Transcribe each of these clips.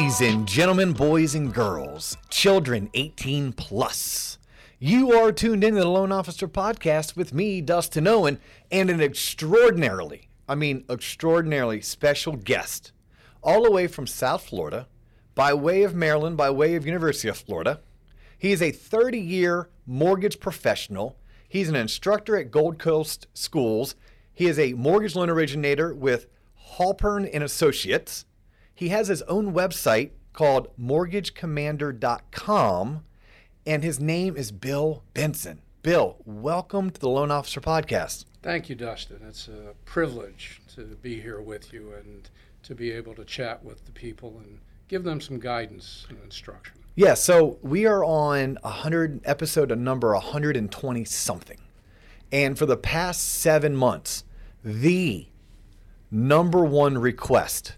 Ladies and gentlemen, boys and girls, children 18 plus. You are tuned into the Loan Officer Podcast with me, Dustin Owen, and an extraordinarily, I mean, extraordinarily special guest, all the way from South Florida, by way of Maryland, by way of University of Florida. He is a 30 year mortgage professional. He's an instructor at Gold Coast Schools. He is a mortgage loan originator with Halpern and Associates. He has his own website called mortgagecommander.com, and his name is Bill Benson. Bill, welcome to the Loan Officer Podcast. Thank you, Dustin. It's a privilege to be here with you and to be able to chat with the people and give them some guidance and instruction. Yeah, so we are on 100 episode number 120 something. And for the past 7 months, the number one request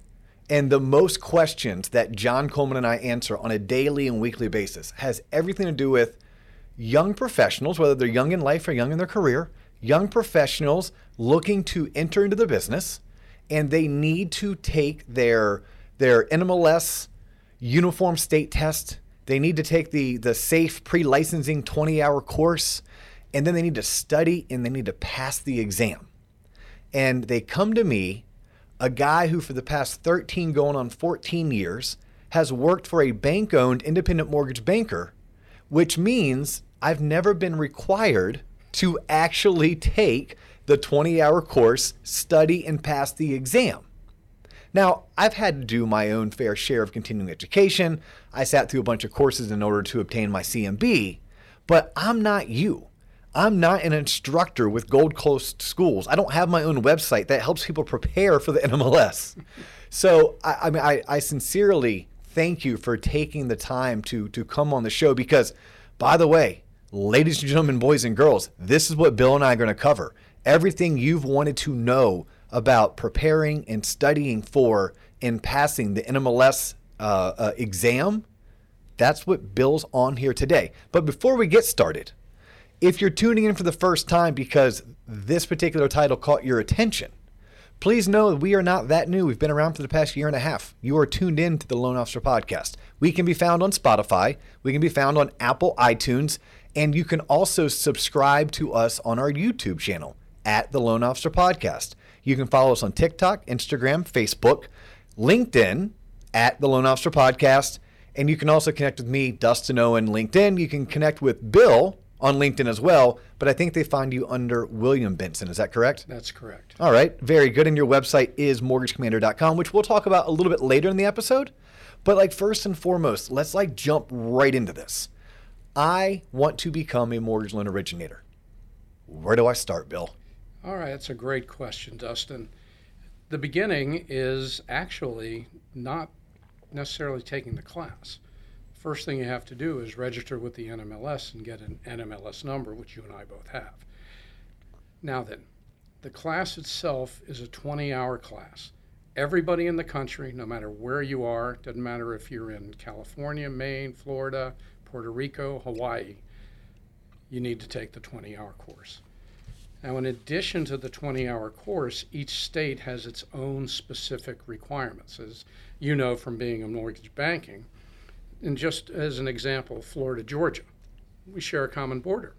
and the most questions that John Coleman and I answer on a daily and weekly basis has everything to do with young professionals, whether they're young in life or young in their career, young professionals looking to enter into the business, and they need to take their their NMLS uniform state test. They need to take the the safe pre-licensing 20-hour course, and then they need to study and they need to pass the exam. And they come to me a guy who, for the past 13 going on 14 years, has worked for a bank owned independent mortgage banker, which means I've never been required to actually take the 20 hour course, study, and pass the exam. Now, I've had to do my own fair share of continuing education. I sat through a bunch of courses in order to obtain my CMB, but I'm not you. I'm not an instructor with Gold Coast Schools. I don't have my own website that helps people prepare for the NMLS. So I, I mean, I, I sincerely thank you for taking the time to to come on the show because, by the way, ladies and gentlemen, boys and girls, this is what Bill and I are going to cover. Everything you've wanted to know about preparing and studying for and passing the NMLS uh, uh, exam. That's what Bill's on here today. But before we get started, if you're tuning in for the first time because this particular title caught your attention, please know that we are not that new. We've been around for the past year and a half. You are tuned in to the Loan Officer Podcast. We can be found on Spotify, we can be found on Apple iTunes, and you can also subscribe to us on our YouTube channel at the Loan Officer Podcast. You can follow us on TikTok, Instagram, Facebook, LinkedIn at the Loan Officer Podcast. And you can also connect with me, Dustin Owen, LinkedIn. You can connect with Bill on LinkedIn as well, but I think they find you under William Benson. Is that correct? That's correct. All right, very good. And your website is mortgagecommander.com, which we'll talk about a little bit later in the episode. But like first and foremost, let's like jump right into this. I want to become a mortgage loan originator. Where do I start, Bill? All right, that's a great question, Dustin. The beginning is actually not necessarily taking the class first thing you have to do is register with the NMLS and get an NMLS number, which you and I both have. Now then, the class itself is a 20 hour class. Everybody in the country, no matter where you are, doesn't matter if you're in California, Maine, Florida, Puerto Rico, Hawaii, you need to take the 20 hour course. Now, in addition to the 20 hour course, each state has its own specific requirements. As you know from being in mortgage banking, and just as an example, Florida, Georgia, we share a common border.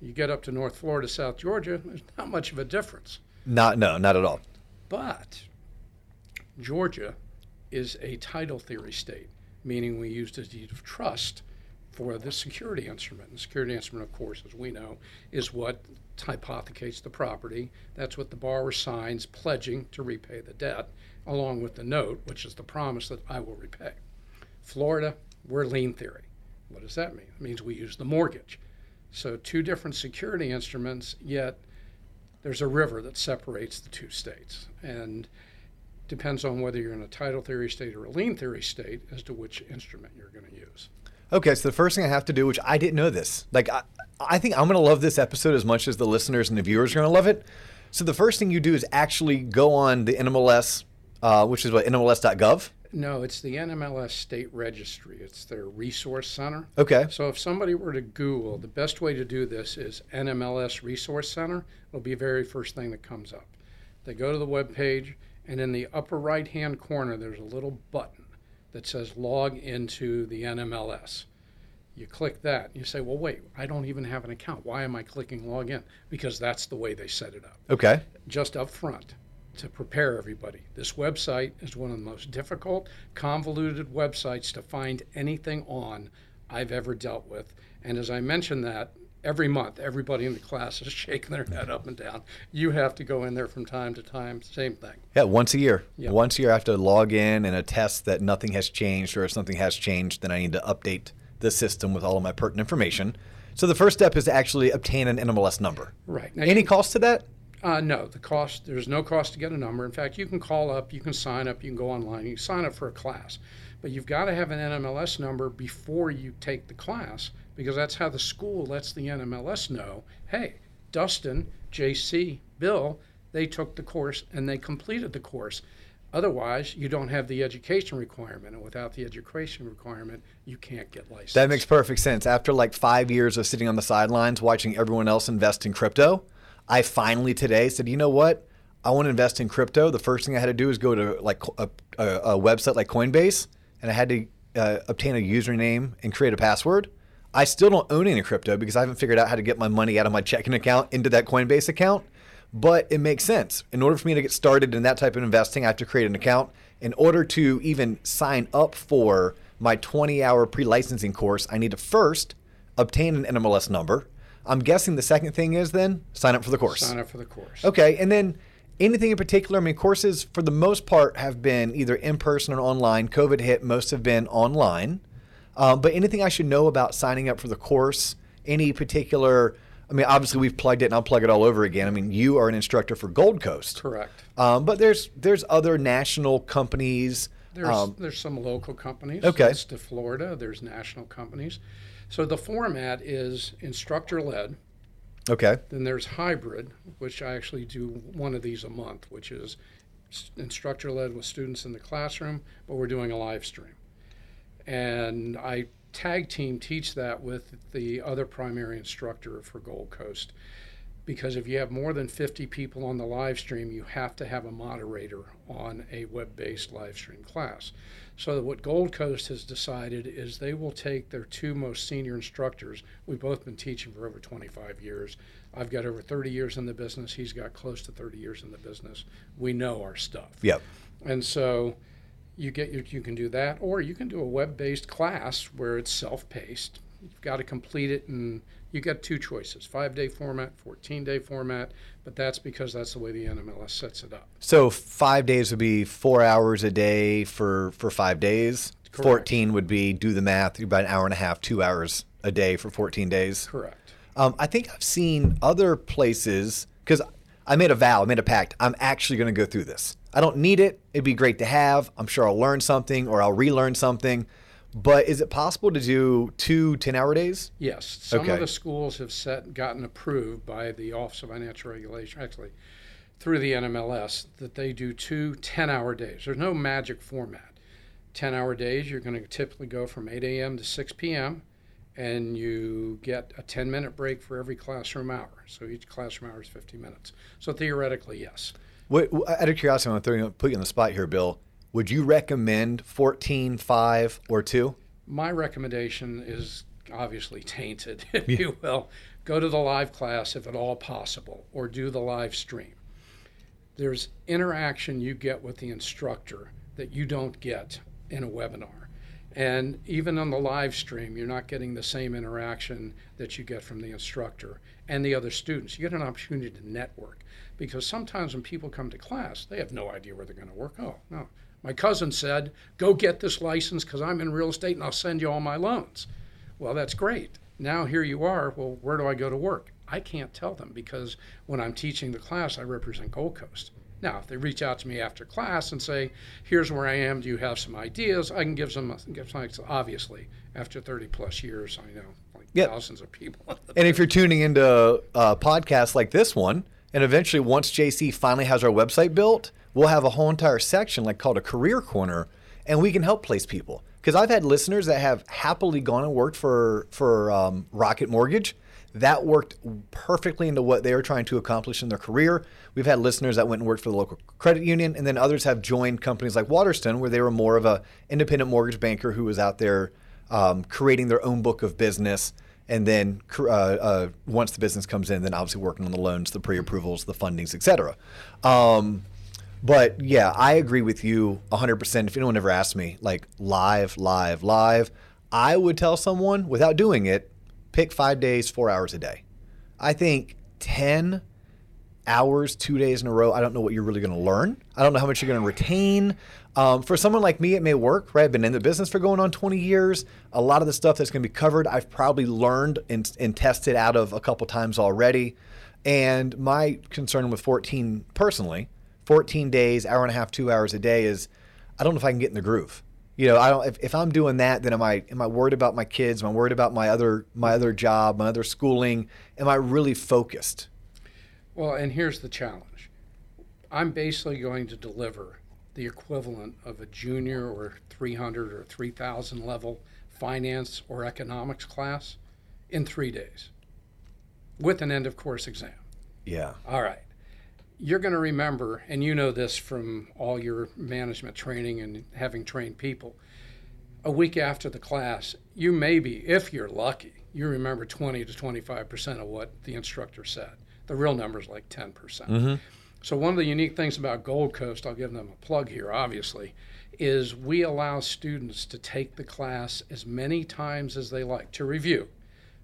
You get up to North Florida, South Georgia, there's not much of a difference. Not, no, not at all. But Georgia is a title theory state, meaning we use a deed of trust for the security instrument. And the security instrument, of course, as we know, is what hypothecates the property. That's what the borrower signs, pledging to repay the debt, along with the note, which is the promise that I will repay. Florida, we're lien theory. What does that mean? It means we use the mortgage. So, two different security instruments, yet there's a river that separates the two states. And depends on whether you're in a title theory state or a lien theory state as to which instrument you're going to use. Okay, so the first thing I have to do, which I didn't know this, like I, I think I'm going to love this episode as much as the listeners and the viewers are going to love it. So the first thing you do is actually go on the NMLS, uh, which is what NMLS.gov. No, it's the NMLS State Registry. It's their resource center. Okay. So if somebody were to Google, the best way to do this is NMLS Resource Center. It'll be the very first thing that comes up. They go to the web page, and in the upper right hand corner, there's a little button that says log into the NMLS. You click that. You say, well, wait, I don't even have an account. Why am I clicking log in? Because that's the way they set it up. Okay. Just up front to prepare everybody. This website is one of the most difficult, convoluted websites to find anything on I've ever dealt with. And as I mentioned that, every month, everybody in the class is shaking their head up and down. You have to go in there from time to time, same thing. Yeah, once a year. Yeah. Once a year, I have to log in and attest that nothing has changed, or if something has changed, then I need to update the system with all of my pertinent information. So the first step is to actually obtain an NMLS number. Right. Now, Any you- cost to that? Uh, no, the cost, there's no cost to get a number. In fact, you can call up, you can sign up, you can go online, you can sign up for a class. But you've got to have an NMLS number before you take the class because that's how the school lets the NMLS know hey, Dustin, JC, Bill, they took the course and they completed the course. Otherwise, you don't have the education requirement. And without the education requirement, you can't get licensed. That makes perfect sense. After like five years of sitting on the sidelines watching everyone else invest in crypto, I finally today said, you know what? I want to invest in crypto. The first thing I had to do is go to like a, a, a website like Coinbase, and I had to uh, obtain a username and create a password. I still don't own any crypto because I haven't figured out how to get my money out of my checking account into that Coinbase account. But it makes sense. In order for me to get started in that type of investing, I have to create an account. In order to even sign up for my 20 hour pre licensing course, I need to first obtain an NMLS number. I'm guessing the second thing is then sign up for the course. Sign up for the course. Okay, and then anything in particular? I mean, courses for the most part have been either in person or online. COVID hit, most have been online. Um, but anything I should know about signing up for the course? Any particular? I mean, obviously we've plugged it, and I'll plug it all over again. I mean, you are an instructor for Gold Coast, Correct. um, but there's there's other national companies. There's um, there's some local companies. Okay. It's to Florida. There's national companies. So the format is instructor led. okay, Then there's hybrid, which I actually do one of these a month, which is instructor led with students in the classroom, but we're doing a live stream. And I tag team teach that with the other primary instructor for Gold Coast. Because if you have more than 50 people on the live stream, you have to have a moderator on a web based live stream class. So, what Gold Coast has decided is they will take their two most senior instructors. We've both been teaching for over 25 years. I've got over 30 years in the business. He's got close to 30 years in the business. We know our stuff. yep, And so you get your, you can do that, or you can do a web-based class where it's self-paced. You've got to complete it, and you get two choices: five-day format, 14-day format. But that's because that's the way the NMLS sets it up. So five days would be four hours a day for for five days. Correct. Fourteen would be do the math about an hour and a half, two hours a day for fourteen days. Correct. Um, I think I've seen other places because I made a vow, I made a pact. I'm actually going to go through this. I don't need it. It'd be great to have. I'm sure I'll learn something or I'll relearn something. But is it possible to do two 10 hour days? Yes, some Okay. of the schools have set gotten approved by the Office of Financial Regulation, actually through the NMLS, that they do two 10-hour days. There's no magic format. 10-hour days, you're going to typically go from 8 a.m. to 6 p.m. and you get a 10-minute break for every classroom hour. So each classroom hour is 50 minutes. So theoretically, yes. Out of curiosity, I'm going to put you on the spot here, Bill. Would you recommend 14, 5, or 2? My recommendation is obviously tainted, if you will. Go to the live class if at all possible, or do the live stream. There's interaction you get with the instructor that you don't get in a webinar. And even on the live stream, you're not getting the same interaction that you get from the instructor and the other students. You get an opportunity to network because sometimes when people come to class, they have no idea where they're going to work. Oh, no. My cousin said, go get this license because I'm in real estate and I'll send you all my loans. Well, that's great. Now here you are. Well, where do I go to work? I can't tell them because when I'm teaching the class, I represent Gold Coast. Now, if they reach out to me after class and say, "Here's where I am. Do you have some ideas?" I can give them give some. Obviously, after 30 plus years, I know like Yep. thousands of people. And if you're tuning into uh, podcasts like this one, and eventually once JC finally has our website built, we'll have a whole entire section like called a career corner, and we can help place people. Because I've had listeners that have happily gone and worked for for um, Rocket Mortgage. that worked perfectly into what they were trying to accomplish in their career. We've had listeners that went and worked for the local credit union, and then others have joined companies like Waterstone, where they were more of a independent mortgage banker who was out there um, creating their own book of business. And then uh, uh, once the business comes in, then obviously working on the loans, the pre-approvals, the fundings, et cetera. Um, but yeah, I agree with you 100%. If anyone ever asked me, like live, live, live, I would tell someone without doing it, pick five days, four hours a day. I think 10 hours, two days in a row, I don't know what you're really going to learn. I don't know how much you're going to retain. Um, for someone like me, it may work, right? I've been in the business for going on 20 years. A lot of the stuff that's going to be covered, I've probably learned and, and tested out of a couple times already. And my concern with 14 personally, 14 days, hour and a half, two hours a day is I don't know if I can get in the groove you know, I don't. If, if I'm doing that, then am I am I worried about my kids? Am I worried about my other my other job, my other schooling? Am I really focused? Well, and here's the challenge. I'm basically going to deliver the equivalent of a junior or 300 or 3,000 level finance or economics class in three days with an end of course exam. Yeah. All right you're going to remember, and you know this from all your management training and having trained people, a week after the class, you may be, if you're lucky, you remember 20 to 25% of what the instructor said. The real number is like 10%. percent mm hmm So, one of the unique things about Gold Coast, I'll give them a plug here, obviously, is we allow students to take the class as many times as they like to review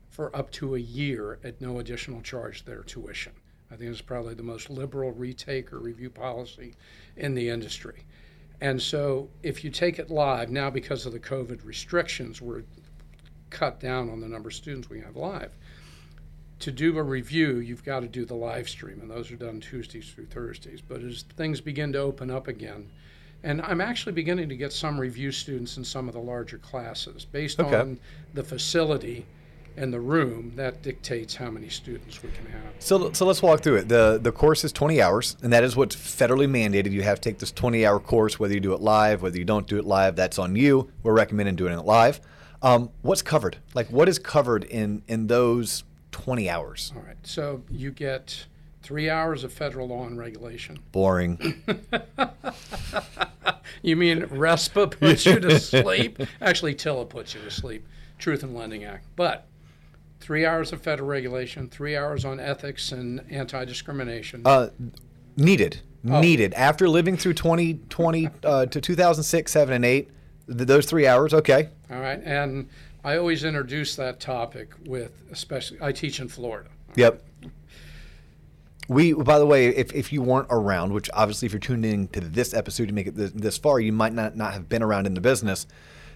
for up to a year at no additional charge to their tuition. I think it's probably the most liberal retake or review policy in the industry. And so if you take it live, now because of the COVID restrictions, we're cut down on the number of students we have live. To do a review, you've got to do the live stream, and those are done Tuesdays through Thursdays. But as things begin to open up again, and I'm actually beginning to get some review students in some of the larger classes based okay. on the facility and the room, that dictates how many students we can have. So, so let's walk through it. the The course is 20 hours, and that is what's federally mandated. You have to take this 20 hour course, whether you do it live, whether you don't do it live. That's on you. We're recommending doing it live. Um, what's covered? Like, what is covered in in those 20 hours? All right. So you get three hours of federal law and regulation. Boring. you mean RESPA puts you to sleep? Actually, TILA puts you to sleep. Truth in Lending Act, but three hours of federal regulation, three hours on ethics and anti discrimination. Uh, needed. Oh. Needed. After living through 2020 uh, to 2006, 7, and 8, th- those three hours, okay. All right. And I always introduce that topic with, especially, I teach in Florida. Yep. We, by the way, if, if you weren't around, which obviously if you're tuning in to this episode to make it this, this far, you might not, not have been around in the business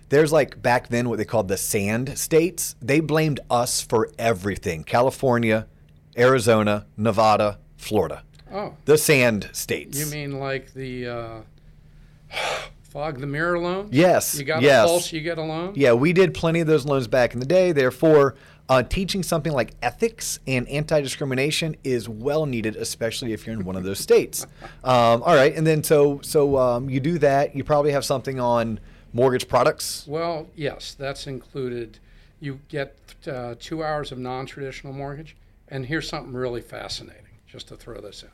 there's like back then what they called the sand states. They blamed us for everything California, Arizona, Nevada, Florida. Oh. The sand states. You mean like the uh, fog the mirror loan? Yes. You got yes. a pulse, you get a loan? Yeah, we did plenty of those loans back in the day. Therefore, uh, teaching something like ethics and anti discrimination is well needed, especially if you're in one of those states. Um, all right. And then so, so um, you do that. You probably have something on mortgage products? Well, yes, that's included. You get uh, two hours of non traditional mortgage. And here's something really fascinating, just to throw this in.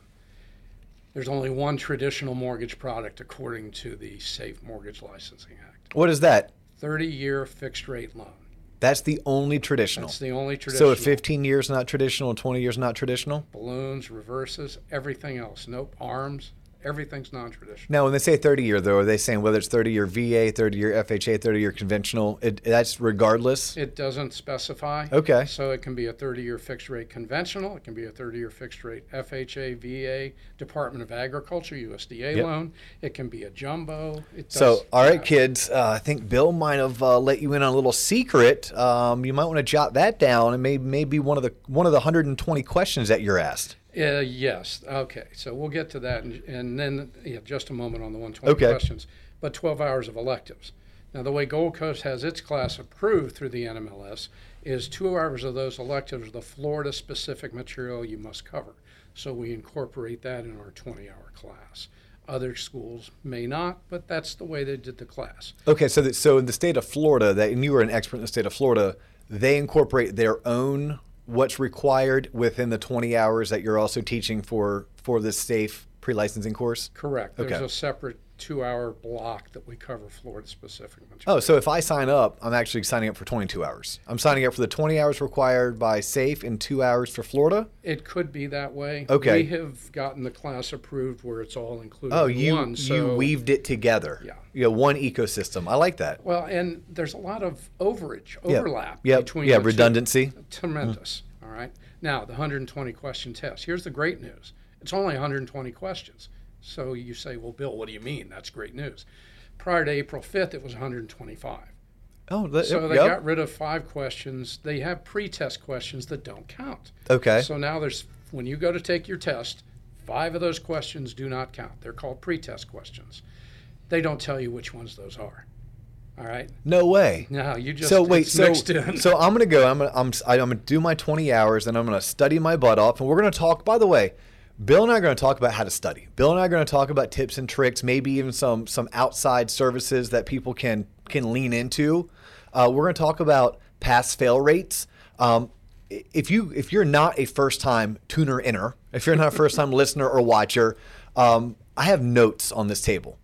There's only one traditional mortgage product according to the Safe Mortgage Licensing Act. What is that? 30 year fixed rate loan. That's the only traditional. That's the only traditional. So if 15 years not traditional and 20 years not traditional? Balloons, reverses, everything else. Nope, ARMs, everything's non-traditional. Now, when they say 30 year, though, are they saying whether it's 30 year VA, 30 year FHA, 30 year conventional? It, that's regardless. It doesn't specify. Okay. So it can be a 30 year fixed rate conventional. It can be a 30 year fixed rate FHA, VA, Department of Agriculture, USDA yep. loan. It can be a jumbo. so, all right, kids. Uh, I think Bill might have uh, let you in on a little secret. Um, you might want to jot that down, and maybe maybe one of the one of the 120 questions that you're asked. Uh, yes. Okay. So we'll get to that, and, and then yeah, just a moment on the 120 okay. questions. But 12 hours of electives. Now, the way Gold Coast has its class approved through the NMLS is two hours of those electives are the Florida specific material you must cover. So we incorporate that in our 20 hour class. Other schools may not, but that's the way they did the class. Okay, so that, so in the state of Florida, that and you were an expert in the state of Florida, they incorporate their own what's required within the 20 hours that you're also teaching for for this safe pre-licensing course? Correct. There's Okay. a separate two-hour block that we cover Florida-specific material. Oh, so if I sign up, I'm actually signing up for 22 hours. I'm signing up for the 20 hours required by SAFE and two hours for Florida. It could be that way. Okay. We have gotten the class approved where it's all included Oh, in you one. you weaved it together. Yeah. You know, one ecosystem. I like that. well, and there's a lot of overage, overlap Yep. between Yeah, the two. redundancy. Tremendous. Mm-hmm. All right. Now, the 120 question test. Here's the great news it's only 120 questions. So you say, well, Bill, what do you mean? That's great news. Prior to April 5th, it was 125. Oh, that, So they yep. got rid of five questions. They have pre-test questions that don't count. okay. So now there's when you go to take your test, five of those questions do not count. They're called pre-test questions. They don't tell you which ones those are. All right. no way. No, you just so wait, so mixed in. so I'm gonna go. I'm gonna I'm I'm gonna do my 20 hours, and I'm gonna study my butt off, and we're gonna talk. By the way, Bill and I are gonna talk about how to study. Bill and I are gonna talk about tips and tricks, maybe even some some outside services that people can can lean into. Uh, we're gonna talk about pass fail rates. Um, if you if you're not a first time tuner inner, if you're not a first time listener or watcher, um, I have notes on this table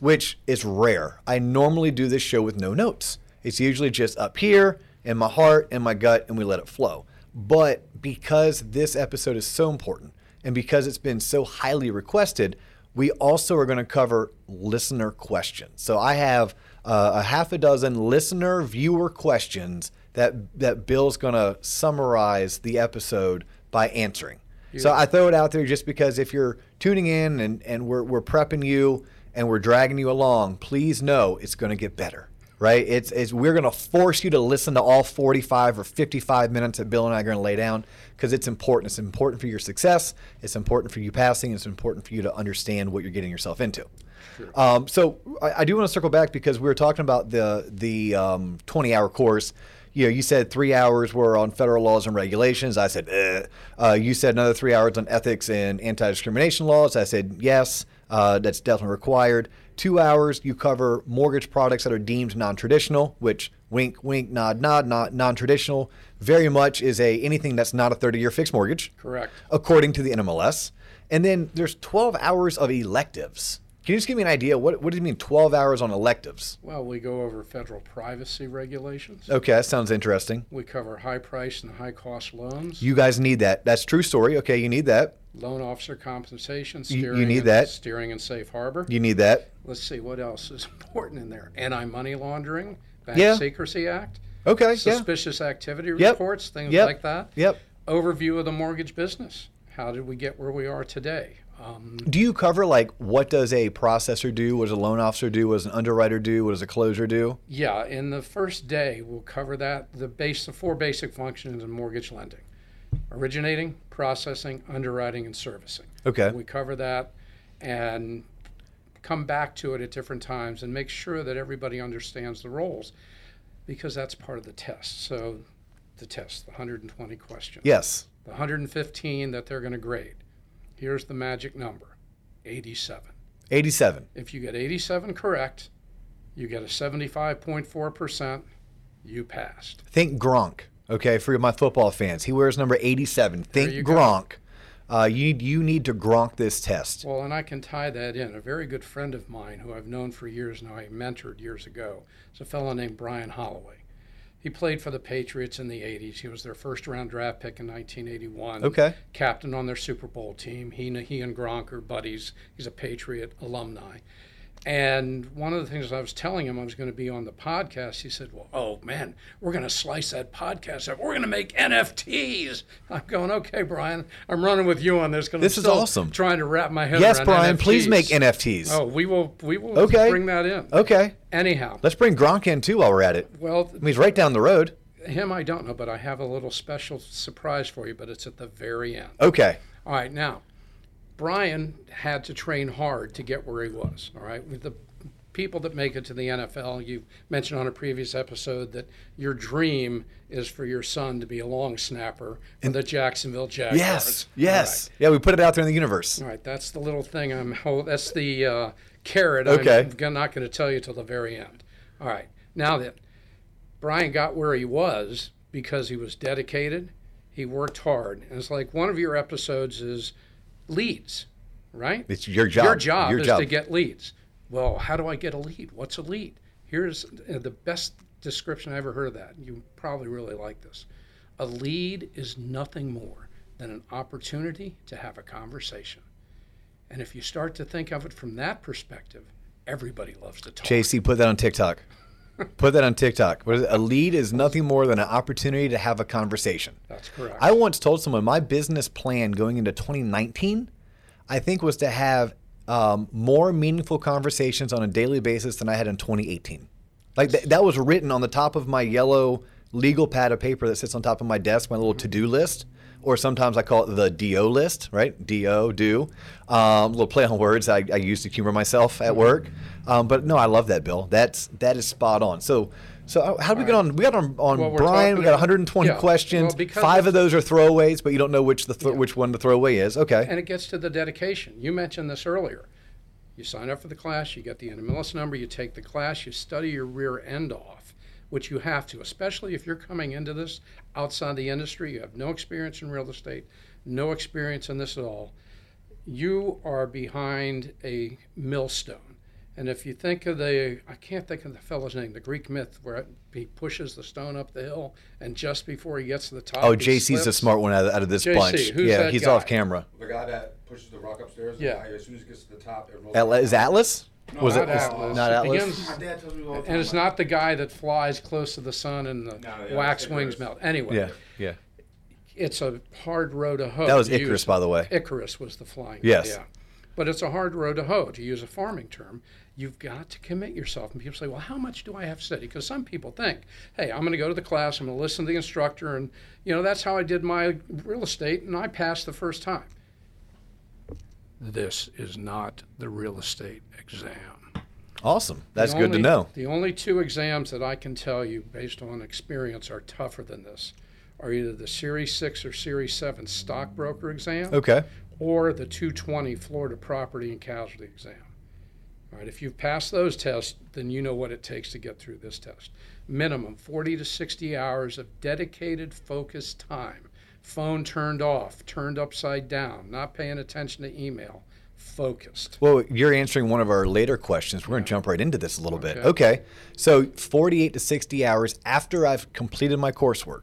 which is rare. I normally do this show with no notes. It's usually just up here in my heart and my gut, and we let it flow. But because this episode is so important and because it's been so highly requested, we also are going to cover listener questions. So I have uh, a half a dozen listener viewer questions that that Bill's going to summarize the episode by answering. So I throw it out there just because if you're tuning in and, and we're, we're prepping you and we're dragging you along, please know it's going to get better, right? It's, it's we're going to force you to listen to all 45 or 55 minutes that Bill and I are going to lay down because it's important. It's important for your success. It's important for you passing. It's important for you to understand what you're getting yourself into. Um, so I, I do want to circle back because we were talking about the the um, 20 hour course. You know, you said three hours were on federal laws and regulations. I said, eh. uh, you said another three hours on ethics and anti discrimination laws. I said, yes, uh, that's definitely required. Two hours, you cover mortgage products that are deemed non traditional, which wink, wink, nod, nod, not non traditional very much is a anything that's not a 30 year fixed mortgage Correct. according to the NMLS. And then there's 12 hours of electives. Can you just give me an idea? What, what do you mean 12 hours on electives? Well, we go over federal privacy regulations. Okay, that sounds interesting. We cover high price and high cost loans, You guys need that. That's true story. Okay, you need that. loan officer compensation, You- you need and, that. steering and safe harbor. You need that. Let's see what else is important in there. Anti-money laundering, Bank Yeah. Secrecy Act, Okay, yeah. suspicious activity Yep. reports, things Yep. like that. Yep. Overview of the mortgage business. How did we get where we are today? Um, Do you cover like what does a processor do? What does a loan officer do? What does an underwriter do? What does a closer do? yeah, in the first day, we'll cover that. The base, the four basic functions in mortgage lending: originating, processing, underwriting, and servicing. Okay. We cover that, and come back to it at different times and make sure that everybody understands the roles, because that's part of the test. So, the test, the 120 questions. Yes. The 115 that they're going to grade. Here's the magic number 87. 87. If you get 87 correct, you get a 75.4%, you passed. Think Gronk. Okay, for my football fans, he wears number 87. Think you go. Uh, you need you need to Gronk this test. Well, and I can tie that in. A very good friend of mine who I've known for years now, I mentored years ago, is a fellow named Brian Holloway. He played for the Patriots in the 80s. He was their first round draft pick in 1981. Okay. Captain on their Super Bowl team. He, he and Gronk are buddies. He's a Patriot alumni. And one of the things I was telling him I was going to be on the podcast, he said, Well, oh man, we're going to slice that podcast up. We're going to make NFTs. I'm going, Okay, Brian, I'm running with you on this because This I'm is awesome. trying to wrap my head Yes, around Brian, please make NFTs. Oh, we will, we will Okay. bring that in. Okay. Anyhow, Let's bring Gronk in too while we're at it. well, I mean, he's right down the road. him I don't know, but I have a little special surprise for you, but it's at the very end. Okay. All right, now, Brian had to train hard to get where he was. All right, with the people that make it to the NFL, you mentioned on a previous episode that your dream is for your son to be a long snapper for the Jacksonville Jaguars. Yes. Yes. Yeah, we put it out there in the universe. All right, that's the little thing I'm. Oh, that's the uh, carrot. Okay. I'm not going to tell you till the very end. All right. Now then, Brian got where he was because he was dedicated. He worked hard. And it's like one of your episodes is leads, right? It's your job. Your job Your is job. to get leads. Well, how do I get a lead? What's a lead? Here's uh, the best description I ever heard of that. You probably really like this. A lead is nothing more than an opportunity to have a conversation. And if you start to think of it from that perspective, everybody loves to talk. JC, put that on TikTok. Put that on TikTok. What is it? A lead is nothing more than an opportunity to have a conversation. That's correct. I once told someone my business plan going into 2019, I think, was to have um, more meaningful conversations on a daily basis than I had in 2018. Like th- that was written on the top of my yellow legal pad of paper that sits on top of my desk, my little to-do list, or sometimes I call it the DO list, right? DO, do. Um, little play on words I, I use to humor myself at work. Um, but no, I love that, Bill. That's that is spot on. So. So how do we get on? We got on, on Well, Brian. We got 120 yeah. questions. Well, Five of- those are throwaways, but you don't know which the th- which one the throwaway is. Okay. And it gets to the dedication. You mentioned this earlier. You sign up for the class, you get the NMLS number, you take the class, you study your rear end off, which you have to, especially if you're coming into this outside the industry. You have no experience in real estate, no experience in this at all. You are behind a millstone. And if you think of the, I can't think of the fellow's name, the Greek myth where he pushes the stone up the hill, and just before he gets to the top, oh, he JC's the smart one out of, out of this JC, bunch. who's yeah, that he's guy? off camera. The guy that pushes the rock upstairs. Yeah. guy, as soon as he gets to the top, it rolls. Atla- is Atlas? No, was not it is- Atlas. not It Atlas? begins- My dad tells me all the time. And it's not the guy that flies close to the sun and the No, yeah, wax it's wings melt. Anyway, Yeah, yeah. it's a hard road to hoe. That was Icarus, use- by the way. Icarus was the flying. Yes. Yeah. But it's a hard road to hoe, to use a farming term. You've got to commit yourself. And people say, well, how much do I have to study? Because some people think, hey, I'm going to go to the class, I'm going to listen to the instructor, and, you know, that's how I did my real estate, and I passed the first time. This is not the real estate exam. Awesome. That's good to know. The only two exams that I can tell you, based on experience, are tougher than this are either the Series 6 or Series 7 stockbroker exam Okay. or the 220 Florida property and casualty exam. All right, if you've passed those tests, then you know what it takes to get through this test. Minimum 40 to 60 hours of dedicated, focused time. Phone turned off, turned upside down, not paying attention to email, focused. Well, you're answering one of our later questions. We're going to jump right into this a little bit. Okay. Okay. So, 48 to 60 hours after I've completed my coursework,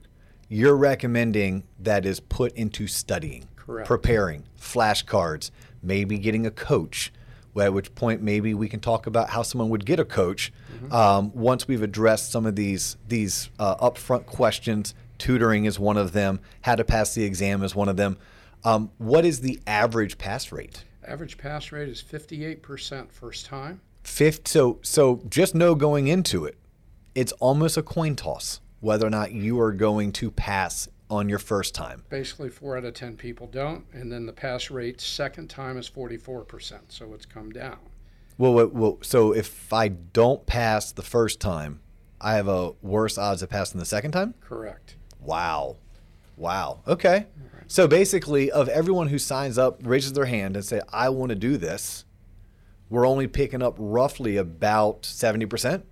you're recommending that is put into studying, Correct. preparing, flashcards, maybe getting a coach. At which point, maybe we can talk about how someone would get a coach Mm-hmm. um, once we've addressed some of these these uh, upfront questions. Tutoring is one of them. How to pass the exam is one of them. Um, what is the average pass rate? Average pass rate is 58% first time. Fifth, so so just know going into it, it's almost a coin toss whether or not you are going to pass on your first time. Basically, four out of 10 people don't. And then the pass rate second time is 44%. So it's come down. Well, well, well, so if I don't pass the first time, I have a worse odds of passing the second time. Correct. Wow, wow. Okay. So basically, of everyone who signs up, raises their hand and say, "I want to do this," we're only picking up roughly about seventy percent,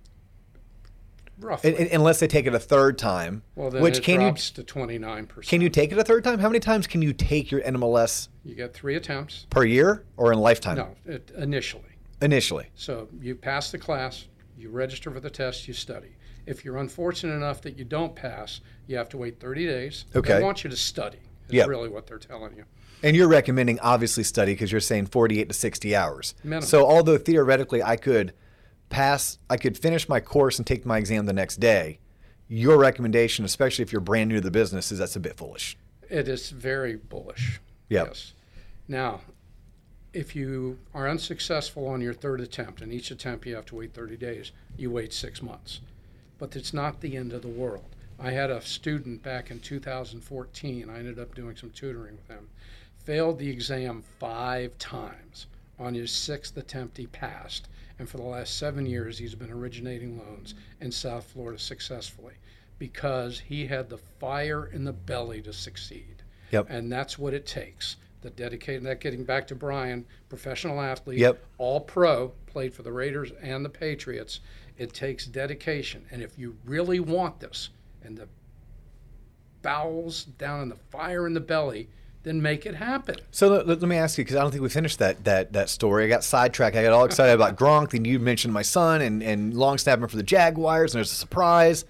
Roughly. unless they take it a third time. well, then which it can you drops to 29%. Can you take it a third time? How many times can you take your NMLS You get three attempts. per year or in lifetime? No, it, initially. Initially. So you pass the class, you register for the test, you study. If you're unfortunate enough that you don't pass, you have to wait 30 days. Okay. They want you to study. Is Yep. really what they're telling you. And you're recommending obviously study because you're saying 48 to 60 hours. Minimum. So although theoretically I could pass, I could finish my course and take my exam the next day, your recommendation, especially if you're brand new to the business, is that's a bit foolish. It is very bullish. Yep. Yes. Now, if you are unsuccessful on your third attempt, and each attempt you have to wait 30 days, you wait six months. But it's not the end of the world. I had a student back in 2014, I ended up doing some tutoring with him, failed the exam five times. On his sixth attempt, he passed. And for the last seven years, he's been originating loans in South Florida successfully because he had the fire in the belly to succeed. Yep. And that's what it takes. The dedicated, that getting back to Brian, professional athlete, Yep. all pro, played for the Raiders and the Patriots. It takes dedication. And if you really want this, and the bowels, down in the fire in the belly, then make it happen. So let, let me ask you, because I don't think we finished that that that story. I got sidetracked. I got all excited about Gronk. Then you mentioned my son and and long snapping for the Jaguars, and there's a surprise.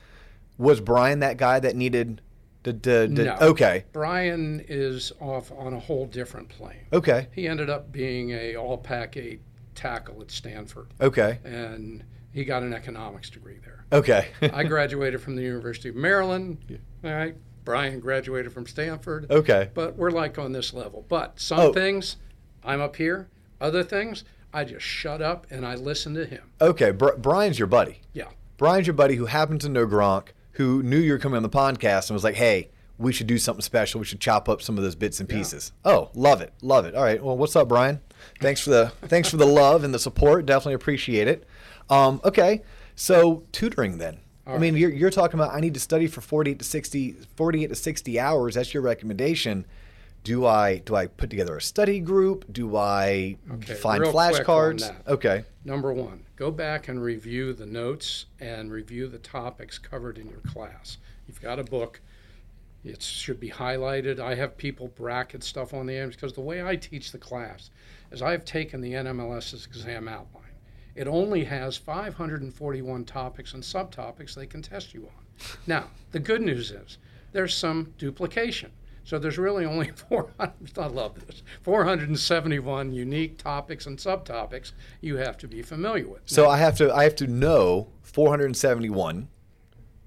Was Brian that guy that needed? The, the, the, No. Okay. Brian is off on a whole different plane. Okay. He ended up being a all Pac-8 tackle at Stanford, Okay. and he got an economics degree there. Okay. I graduated from the University of Maryland. Yeah. All right. Brian graduated from Stanford. okay. But we're like on this level. But some Oh. things, I'm up here. Other things, I just shut up and I listen to him. Okay. Br- Brian's your buddy. Yeah. Brian's your buddy who happened to know Gronk, who knew you were coming on the podcast and was like, hey, we should do something special. We should chop up some of those bits and pieces. Oh, love it. Love it. All right. Well, what's up, Brian? Thanks for the thanks for the love and the support. Definitely appreciate it. Um, okay. So tutoring then. I mean, you're, you're talking about I need to study for 48 to 60 48 to 60 hours. That's your recommendation. Do I do I put together a study group? Do I Okay, find real quick on flashcards? Okay. Number one, go back and review the notes and review the topics covered in your class. You've got a book. It should be highlighted. I have people bracket stuff on the ends because the way I teach the class is I've taken the NMLS's exam outline. It only has 541 topics and subtopics they can test you on. Now, the good news is there's some duplication. So there's really only 400, I love this, 471 unique topics and subtopics you have to be familiar with. So I have to I have to know 471,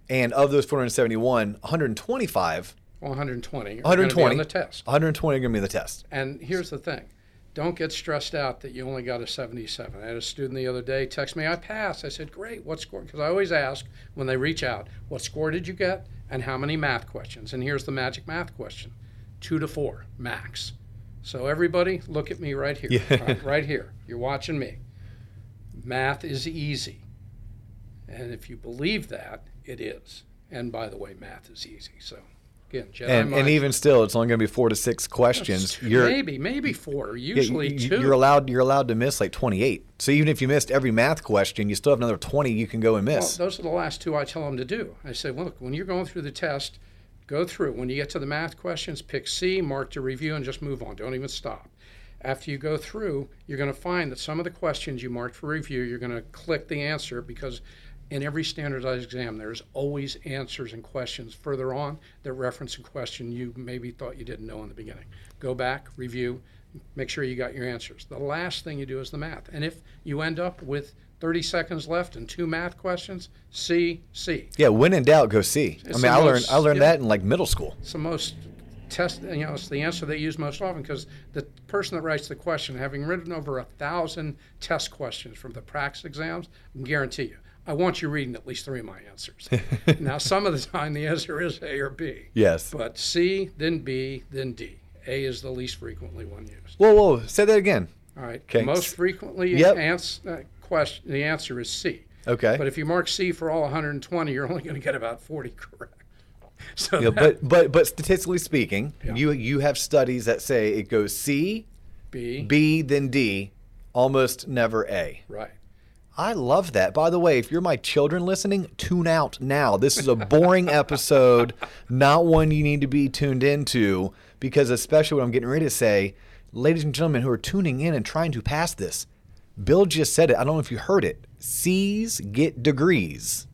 and of those 471, 125, 120 are gonna be 120 on the test. 120 are going to be the test. And here's the thing. Don't get stressed out that you only got a 77. I had a student the other day text me, I passed. I said, great, what score? Because I always ask when they reach out, what score did you get and how many math questions? And here's the magic math question two to four, max. So everybody, look at me right here. Yeah. Right, right here. You're watching me. Math is easy. And if you believe that, it is. And by the way, math is easy. So again, Jedi And, and even still, it's only going to be four to six questions. You're maybe maybe four, yeah, usually you, 2 you're allowed you're allowed to miss like 28. So even if you missed every math question, you still have another 20 you can go and Well, miss. those are the last two I tell them to do. I say, well, look, when you're going through the test, go through. When you get to the math questions, pick C, mark to review, and just move on. Don't even stop. After you go through, you're going to find that some of the questions you marked for review, you're going to click the answer because in every standardized exam, there's always answers and questions further on that reference a question you maybe thought you didn't know in the beginning. Go back, review, make sure you got your answers. The last thing you do is the math. And if you end up with 30 seconds left and two math questions, C, C. yeah, when in doubt, go see. I mean, I learned I learned yeah. that in like middle school. It's the most test, you know, it's the answer they use most often because the person that writes the question, having written over a thousand test questions from the practice exams, I can guarantee you, I want you reading at least three of my answers. now, some of the time the answer is A or B, Yes. but C, then B, then D. A is the least frequently one used. Whoa, whoa, say that again. All right. Okay. Most frequently Yep. ans- uh, question, the answer is C. Okay. But if you mark C for all 120, you're only going to get about 40 correct. So Yeah, that- but but but statistically speaking, Yeah. you you have studies that say it goes C, B, B, then D, almost never A. right. I love that. By the way, if you're my children listening, tune out now. This is a boring episode, not one you need to be tuned into, because especially what I'm getting ready to say, ladies and gentlemen who are tuning in and trying to pass this, Bill just said it. I don't know if you heard it. C's get degrees.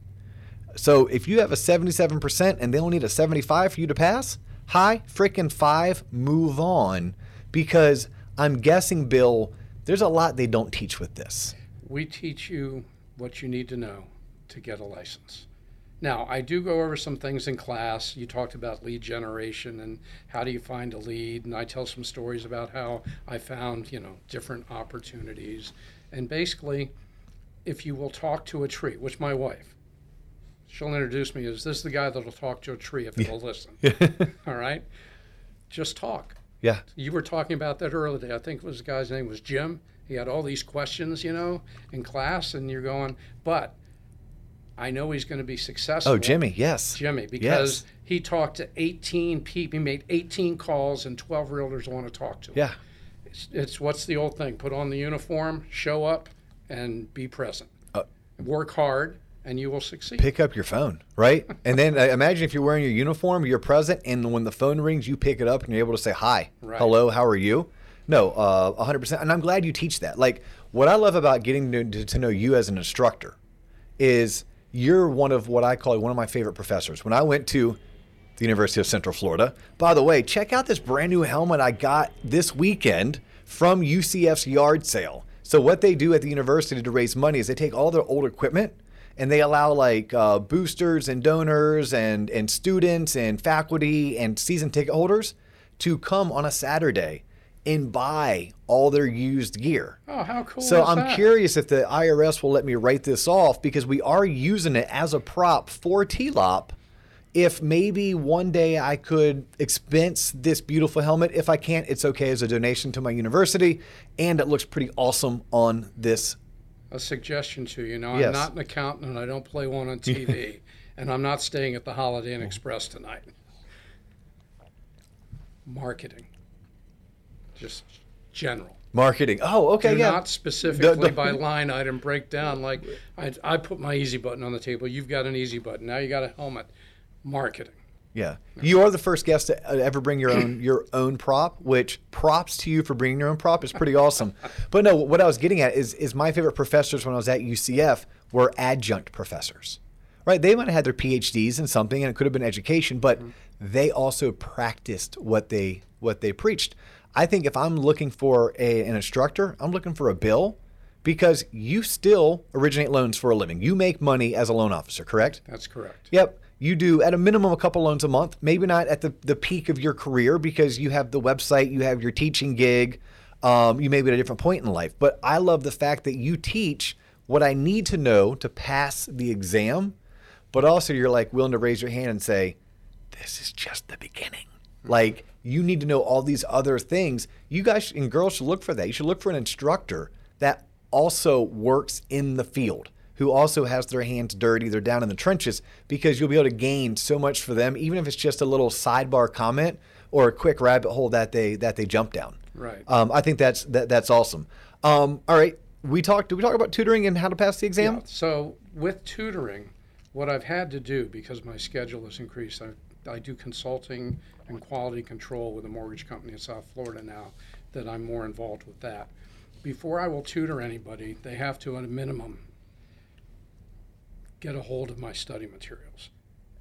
So if you have a 77% and they only need a 75 for you to pass, high freaking five, move on. Because I'm guessing, Bill, there's a lot they don't teach with this. We teach you what you need to know to get a license. Now, I do go over some things in class. You talked about lead generation and how do you find a lead, and I tell some stories about how I found, you know, different opportunities. And basically, if you will talk to a tree, which my wife, she'll introduce me as this is the guy that'll talk to a tree if it'll listen. All right? Just talk. Yeah. You were talking about that earlier. today. I think it was the guy's name was Jim. He had all these questions, you know, in class, and you're going, but I know he's going to be successful. Oh, Jimmy, yes. Jimmy, because Yes. he talked to 18 people. He made 18 calls, and 12 realtors want to talk to him. Yeah. It's, it's what's the old thing? Put on the uniform, show up, and be present. Uh, Work hard, and you will succeed. pick up your phone, right? and then uh, imagine if you're wearing your uniform, you're present, and when the phone rings, you pick it up and you're able to say hi, Right. hello, how are you? No, uh, 100%. And I'm glad you teach that. Like, what I love about getting to, to, know you as an instructor is you're one of what I call one of my favorite professors. When I went to the University of Central Florida, by the way, check out this brand new helmet I got this weekend from UCF's yard sale. So, what they do at the university to raise money is they take all their old equipment and they allow like uh, boosters and donors and, and students and faculty and season ticket holders to come on a Saturday and buy all their used gear. oh, how cool! So I'm that? curious if the IRS will let me write this off because we are using it as a prop for TLOP. If maybe one day I could expense this beautiful helmet, if I can't, it's okay as a donation to my university, and it looks pretty awesome on this. a suggestion to you. Now, Yes. I'm not an accountant and I don't play one on TV, and I'm not staying at the Holiday Inn Express tonight. Marketing, just general. Marketing. Oh, okay, Do yeah. not specifically by line item breakdown. Like I, I put my easy button on the table. You've got an easy button. Now you got a helmet. Marketing. Yeah, you are the first guest to uh, ever bring your own your own prop. Which props to you for bringing your own prop is pretty awesome. But no, what I was getting at is is my favorite professors when I was at UCF were adjunct professors, right? They might have had their PhDs in something, and it could have been education, but they also practiced what they what they preached. I think if I'm looking for a, an instructor, I'm looking for a Bill because you still originate loans for a living. You make money as a loan officer, correct? That's correct. Yep. You do at a minimum a couple loans a month, maybe not at the, the peak of your career because you have the website, you have your teaching gig, um, you may be at a different point in life. But I love the fact that you teach what I need to know to pass the exam, but also you're like willing to raise your hand and say, this is just the beginning. Like you need to know all these other things. You guys and girls should look for that. You should look for an instructor that also works in the field, who also has their hands dirty, they're down in the trenches, because you'll be able to gain so much for them, even if it's just a little sidebar comment or a quick rabbit hole that they that they jump down. Right. Um, I think that's that, that's awesome. Um, all right, we talked. Did we talk about tutoring and how to pass the exam? Yeah, so with tutoring, what I've had to do because my schedule has increased, I, I do consulting and quality control with a mortgage company in South Florida now that I'm more involved with that. Before I will tutor anybody, they have to, at a minimum, get a hold of my study materials.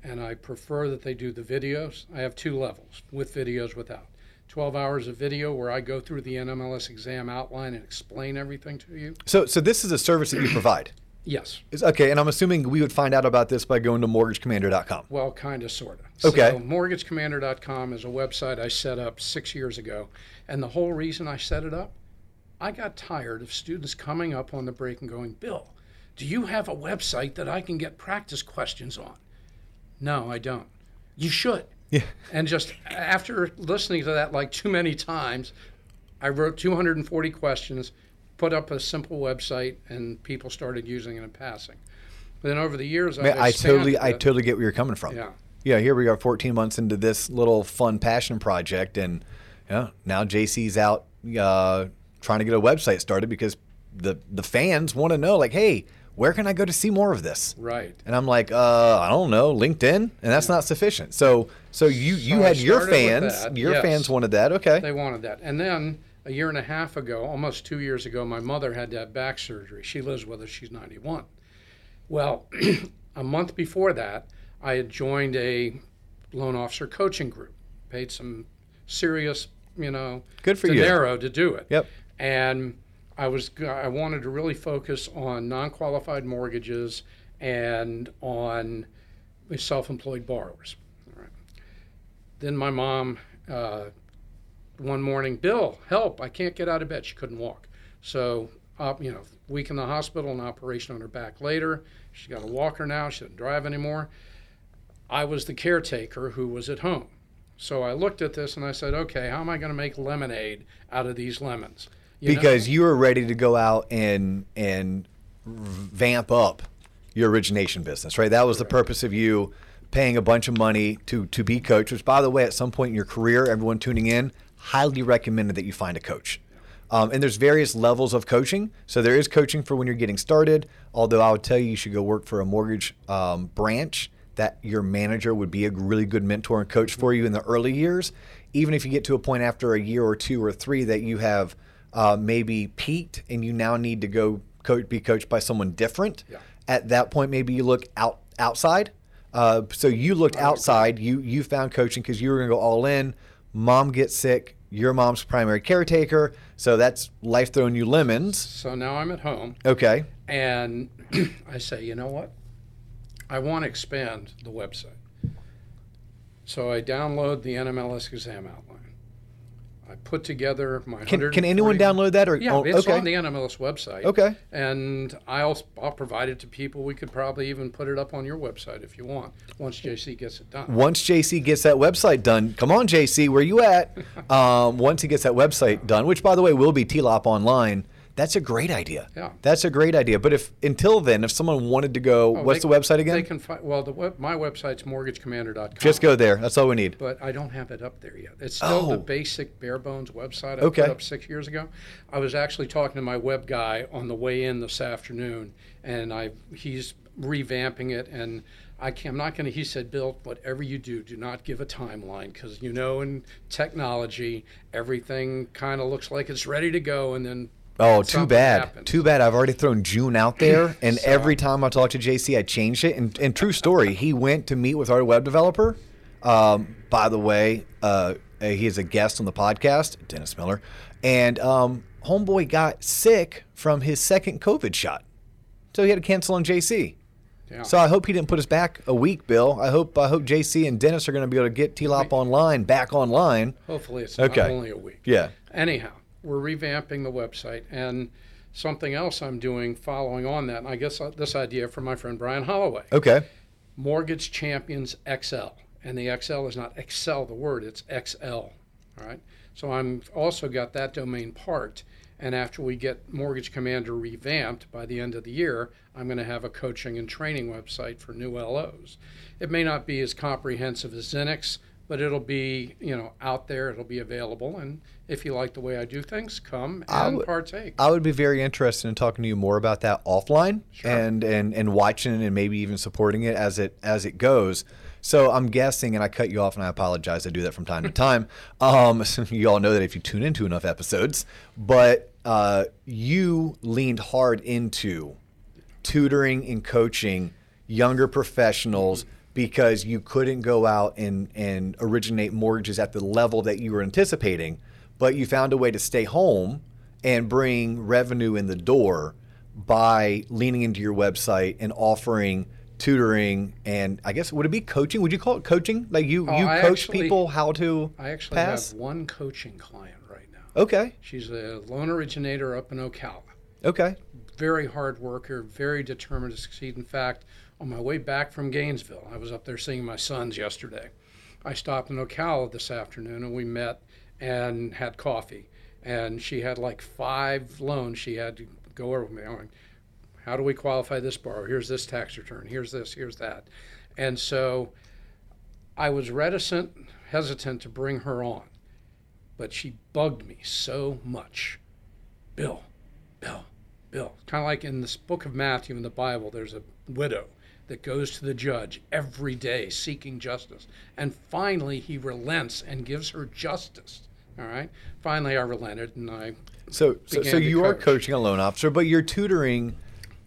And I prefer that they do the videos. I have two levels with videos, without. 12 hours of video where I go through the NMLS exam outline and explain everything to you. So, so this is a service that you provide. Yes. Is- Okay, and I'm assuming we would find out about this by going to mortgagecommander.com. Well, kind of, sort of. Okay. So, mortgagecommander.com is a website I set up six years ago. And the whole reason I set it up, I got tired of students coming up on the break and going, Bill, do you have a website that I can get practice questions on? No, I don't. You should. Yeah. And just after listening to that like too many times, I wrote 240 questions, put up a simple website, and people started using it and passing. But Then over the years, Man, I've totally, I totally get where you're coming from. Yeah. Yeah, here we are 14 months into this little fun passion project. And yeah, now JC's out uh, trying to get a website started because the, the fans want to know, like, hey, where can I go to see more of this? Right. And I'm like, uh, I don't know, LinkedIn, and that's not sufficient. So, so you you So had your fans, your yes. fans wanted that, okay? They wanted that. And then a year and a half ago, almost two years ago, my mother had to have back surgery. She lives with us, she's 91. Well, a month before that, I had joined a loan officer coaching group, paid some serious, you know, Good for you. dinero to do it. Yep. And I was I wanted to really focus on non-qualified mortgages and on self-employed borrowers. All right. Then my mom, uh, one morning, Bill, help! I can't get out of bed. She couldn't walk. So, uh, you know, week in the hospital, an operation on her back later. She's got a walker now. She doesn't drive anymore. I was the caretaker who was at home. So I looked at this and I said, okay, how am I going to make lemonade out of these lemons? You know? because you were ready to go out and and vamp up your origination business, right? That was the purpose of you paying a bunch of money to to be coach. Which, by the way, at some point in your career, everyone tuning in highly recommended that you find a coach. Um, and there's various levels of coaching. So there is coaching for when you're getting started. Although I would tell you, you should go work for a mortgage um, branch that your manager would be a really good mentor and coach for you in the early years. Even if you get to a point after a year or two or three that you have uh, maybe peaked and you now need to go coach, be coached by someone different. Yeah. At that point, maybe you look out outside. Uh, so you looked outside. You you found coaching because you were going to go all in. Mom gets sick. Your mom's primary caretaker. So that's life throwing you lemons. So now I'm at home Okay. and I say, you know what? I want to expand the website. So I download the NMLS exam outline. I put together my Can, can anyone download that or Yeah, oh, it's okay. on the NMLS website. okay. And I'll I'll provide it to people. We could probably even put it up on your website if you want. Once JC gets it done. Once JC gets that website done, come on, JC, where you at? um, once he gets that website done, which by the way will be TLOP online, that's a great idea. Yeah. That's a great idea. But if until then, if someone wanted to go, Oh, what's the website again? They can find. Well, the web, my website's mortgagecommander.com. Just go there. That's all we need. but I don't have it up there yet. It's still the Oh. basic bare bones website I Okay. put up six years ago. I was actually talking to my web guy on the way in this afternoon, and I he's revamping it. And I can, I'm not going to. He said, Bill, whatever you do, do not give a timeline because you know in technology everything kind of looks like it's ready to go, and then Oh, too something bad. happens. Too bad. I've already thrown June out there, and So- every time I talk to JC, I changed it. And, and true story, he went to meet with our web developer. Um, by the way, uh, he is a guest on the podcast, Dennis Miller, and um, homeboy got sick from his second COVID shot, so he had to cancel on JC. Yeah. So I hope he didn't put us back a week, Bill. I hope I hope JC and Dennis are going to be able to get T-Lop online back online. hopefully it's Okay. not only a week. Yeah. anyhow, we're revamping the website and something else I'm doing following on that, and I guess uh, this idea from my friend Brian Holloway. Okay. Mortgage Champions XL. And the XL is not Excel, the word, it's XL. All right. So I'm also got that domain parked. And after we get Mortgage Commander revamped by the end of the year, I'm going to have a coaching and training website for new LOs. It may not be as comprehensive as XINNIX, but it'll be, you know, out there, it'll be available. And if you like the way I do things, come and would- partake. I would be very interested in talking to you more about that offline Sure. and, and and watching and maybe even supporting it as it as it goes. So I'm guessing, and I cut you off, and I apologize. I do that from time to time. Um, so you all know that if you tune into enough episodes, but uh, you leaned hard into tutoring and coaching younger professionals because you couldn't go out and, and originate mortgages at the level that you were anticipating, but you found a way to stay home and bring revenue in the door by leaning into your website and offering tutoring and I guess would it be coaching? Would you call it coaching? Like you Oh, you I coach actually- people how to I actually pass? have one coaching client right now. Okay. She's a loan originator up in Ocala. Okay. very hard worker, very determined to succeed. In fact, on my way back from Gainesville, I was up there seeing my sons yesterday. I stopped in Ocala this afternoon and we met and had coffee. And she had like five loans she had to go over with me. How do we qualify this borrower? Here's this tax return. Here's this. Here's that. And so I was reticent, hesitant to bring her on, but she bugged me so much. Bill, Bill, Bill. Kind of like in this book of Matthew in the Bible, there's a widow that goes to the judge every day seeking justice. And finally, he relents and gives her justice. All right. Finally, I relented and I. So, so, so you are coaching a loan officer, but you're tutoring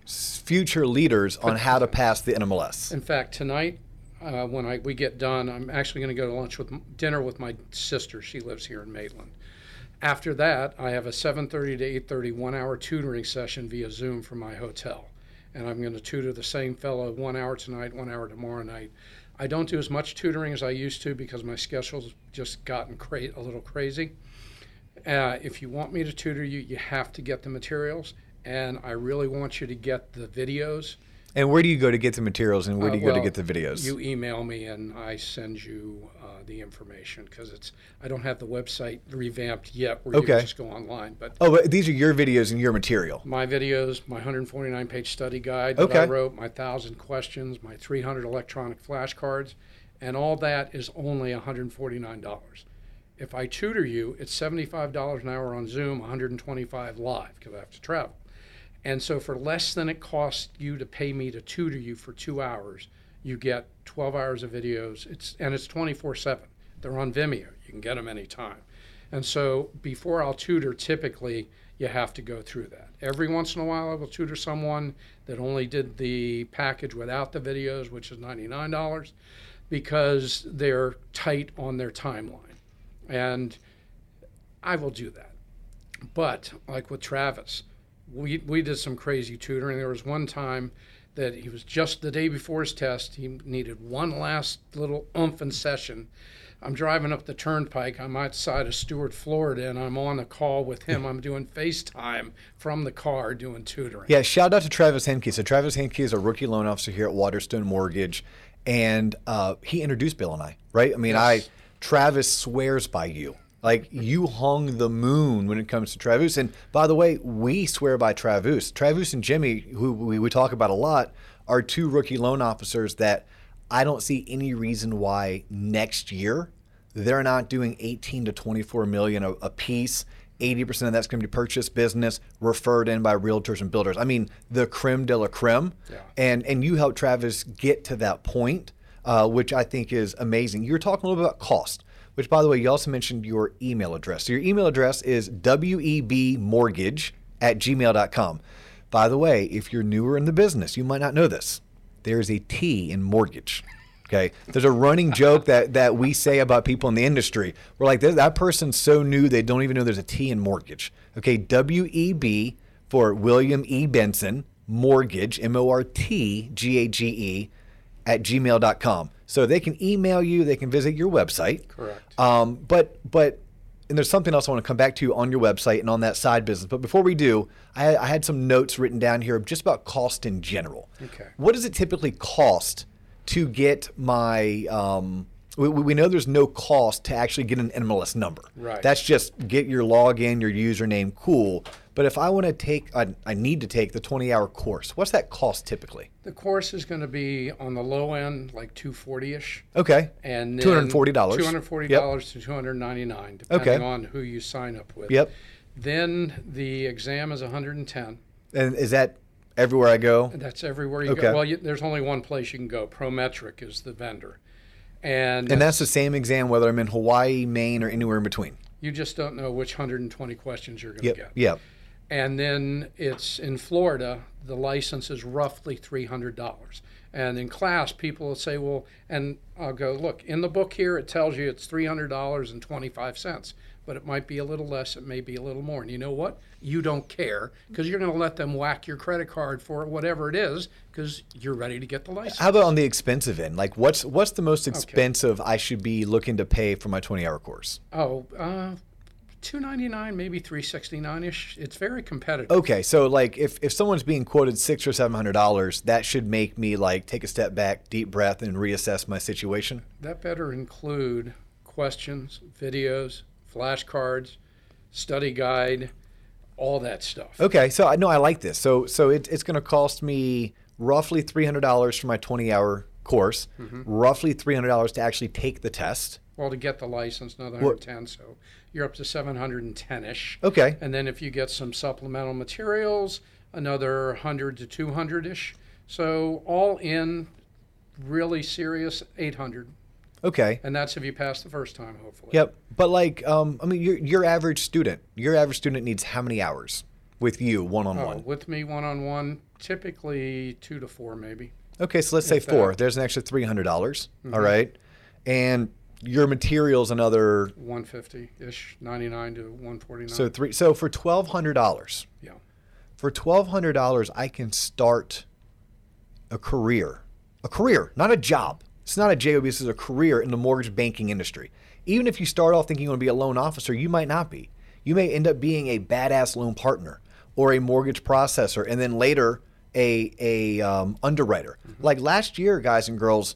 future leaders on how to pass the NMLS. In fact, tonight, uh, when I, we get done, I'm actually going to go to lunch with dinner with my sister. She lives here in Maitland. After that, I have a 7:30 to 8:30 one-hour tutoring session via Zoom from my hotel, and I'm going to tutor the same fellow one hour tonight, one hour tomorrow night. I don't do as much tutoring as I used to because my schedule's just gotten cra- a little crazy. Uh, if you want me to tutor you, you have to get the materials, and I really want you to get the videos. And where do you go to get the materials and where Uh, do you go to get the videos? You email me and I send you the information because it's I don't have the website revamped yet where you Okay. can just go online. But oh, but these are your videos and your material. my videos, my 149 page study guide that I wrote, my thousand questions, my 300 electronic flashcards, and all that is only $149. If I tutor you, it's $75 an hour on Zoom, 125 live because I have to travel. And so for less than it costs you to pay me to tutor you for two hours, you get 12 hours of videos. It's and it's 24/7. They're on Vimeo. You can get them anytime. And so before I'll tutor, typically you have to go through that. Every once in a while, I will tutor someone that only did the package without the videos, which is $99, because they're tight on their timeline. And I will do that. But like with Travis, we, we did some crazy tutoring. There was one time that he was just the day before his test. He needed one last little oomph in session. I'm driving up the turnpike. I'm outside of Stuart, Florida, and I'm on a call with him. I'm doing FaceTime from the car doing tutoring. Yeah, shout out to Travis Henke. So Travis Henke is a rookie loan officer here at Waterstone Mortgage, and uh, he introduced Bill and I. Right? I mean, I Travis swears by you. Like you hung the moon when it comes to Travis. And by the way, we swear by Travis. Travis and Jimmy, who we, we talk about a lot, are two rookie loan officers that I don't see any reason why next year they're not doing 18 to 24 million a, a piece. 80% of that's going to be purchase business referred in by realtors and builders. I mean, the creme de la creme. Yeah. And and you helped Travis get to that point, uh, which I think is amazing. You're talking a little bit about cost, which by the way, you also mentioned your email address. So your email address is webmortgage at gmail.com. By the way, if you're newer in the business, you might not know this. There's a T in mortgage. Okay. There's a running joke that, that we say about people in the industry. We're like, that person's so new, they don't even know there's a T in mortgage. Okay. W E B for William E. Benson, mortgage, M O R T G A G E, at gmail.com. So they can email you, they can visit your website. Correct. Um, but but and there's something else I want to come back to on your website and on that side business. But before we do, I, I had some notes written down here just about cost in general. Okay. What does it typically cost to get my? Um, we, we know there's no cost to actually get an NMLS number. Right. That's just get your login, your username, cool. But if I want to take, I, I need to take the 20 hour course. What's that cost typically? The course is going to be on the low end, like 240 ish. Okay. and $240. $240 to 299 depending Okay. on who you sign up with. Yep. Then the exam is 110. And is that everywhere I go? That's everywhere you Okay. go. Well, you, there's only one place you can go. Prometric is the vendor. And, And uh, that's the same exam whether I'm in Hawaii, Maine, or anywhere in between. you just don't know which 120 questions you're going to Yep. get. Yep. And then it's in Florida, the license is roughly $300. And in class, people will say, well, and I'll go, look, in the book here, it tells you it's $300.25, but it might be a little less, it may be a little more. And you know what? You don't care because you're going to let them whack your credit card for whatever it is because you're ready to get the license. How about on the expensive end? Like, what's what's the most expensive I should be looking to pay for my 20 hour course? Oh, uh, 299 maybe 369 ish. It's very competitive. Okay, so like if, if someone's being quoted six or seven hundred dollars, that should make me like take a step back, deep breath, and reassess my situation. That better include questions, videos, flashcards, study guide, all that stuff. Okay, so I know I like this. So so it, it's going to cost me roughly three hundred dollars for my 20 hour course, mm-hmm. roughly three hundred dollars to actually take the test. Well, to get the license, another What- 110, so you're up to 710 ish. Okay. And then if you get some supplemental materials, another 100 to 200 ish. So all in, really serious 800. Okay. And that's if you pass the first time, hopefully. Yep. But like, um, I mean, your your average student, your average student needs how many hours with you one on one? with me one on one, typically two to four, maybe. Okay, so let's say four. that. There's an extra three hundred dollars. Mm-hmm. right, and your materials another 150 ish, 99 to 149. so three. So for twelve hundred dollars, yeah. for twelve hundred dollars, I can start a career, a career, not a job. It's not a job. This is a career in the mortgage banking industry. Even if you start off thinking you want to be a loan officer, you might not be. You may end up being a badass loan partner or a mortgage processor, and then later a a um, underwriter. Like last year, guys and girls,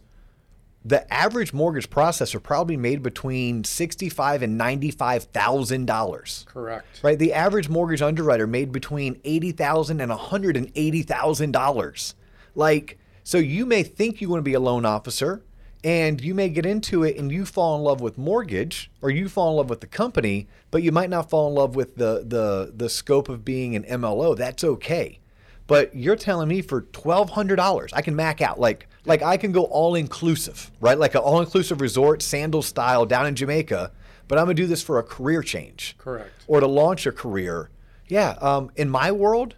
the average mortgage processor probably made between sixty-five and ninety-five thousand dollars Correct. right? The average mortgage underwriter made between eighty thousand and one hundred and eighty thousand dollars. Like, so you may think you want to be a loan officer, And you may get into it and you fall in love with mortgage or you fall in love with the company, but you might not fall in love with the the the scope of being an MLO. That's okay. But you're telling me for twelve hundred dollars, I can mac out like like I can go all inclusive, right? Like an all inclusive resort, sandal style down in Jamaica. But I'm gonna do this for a career change Correct. or to launch a career. Yeah. Um, in my world,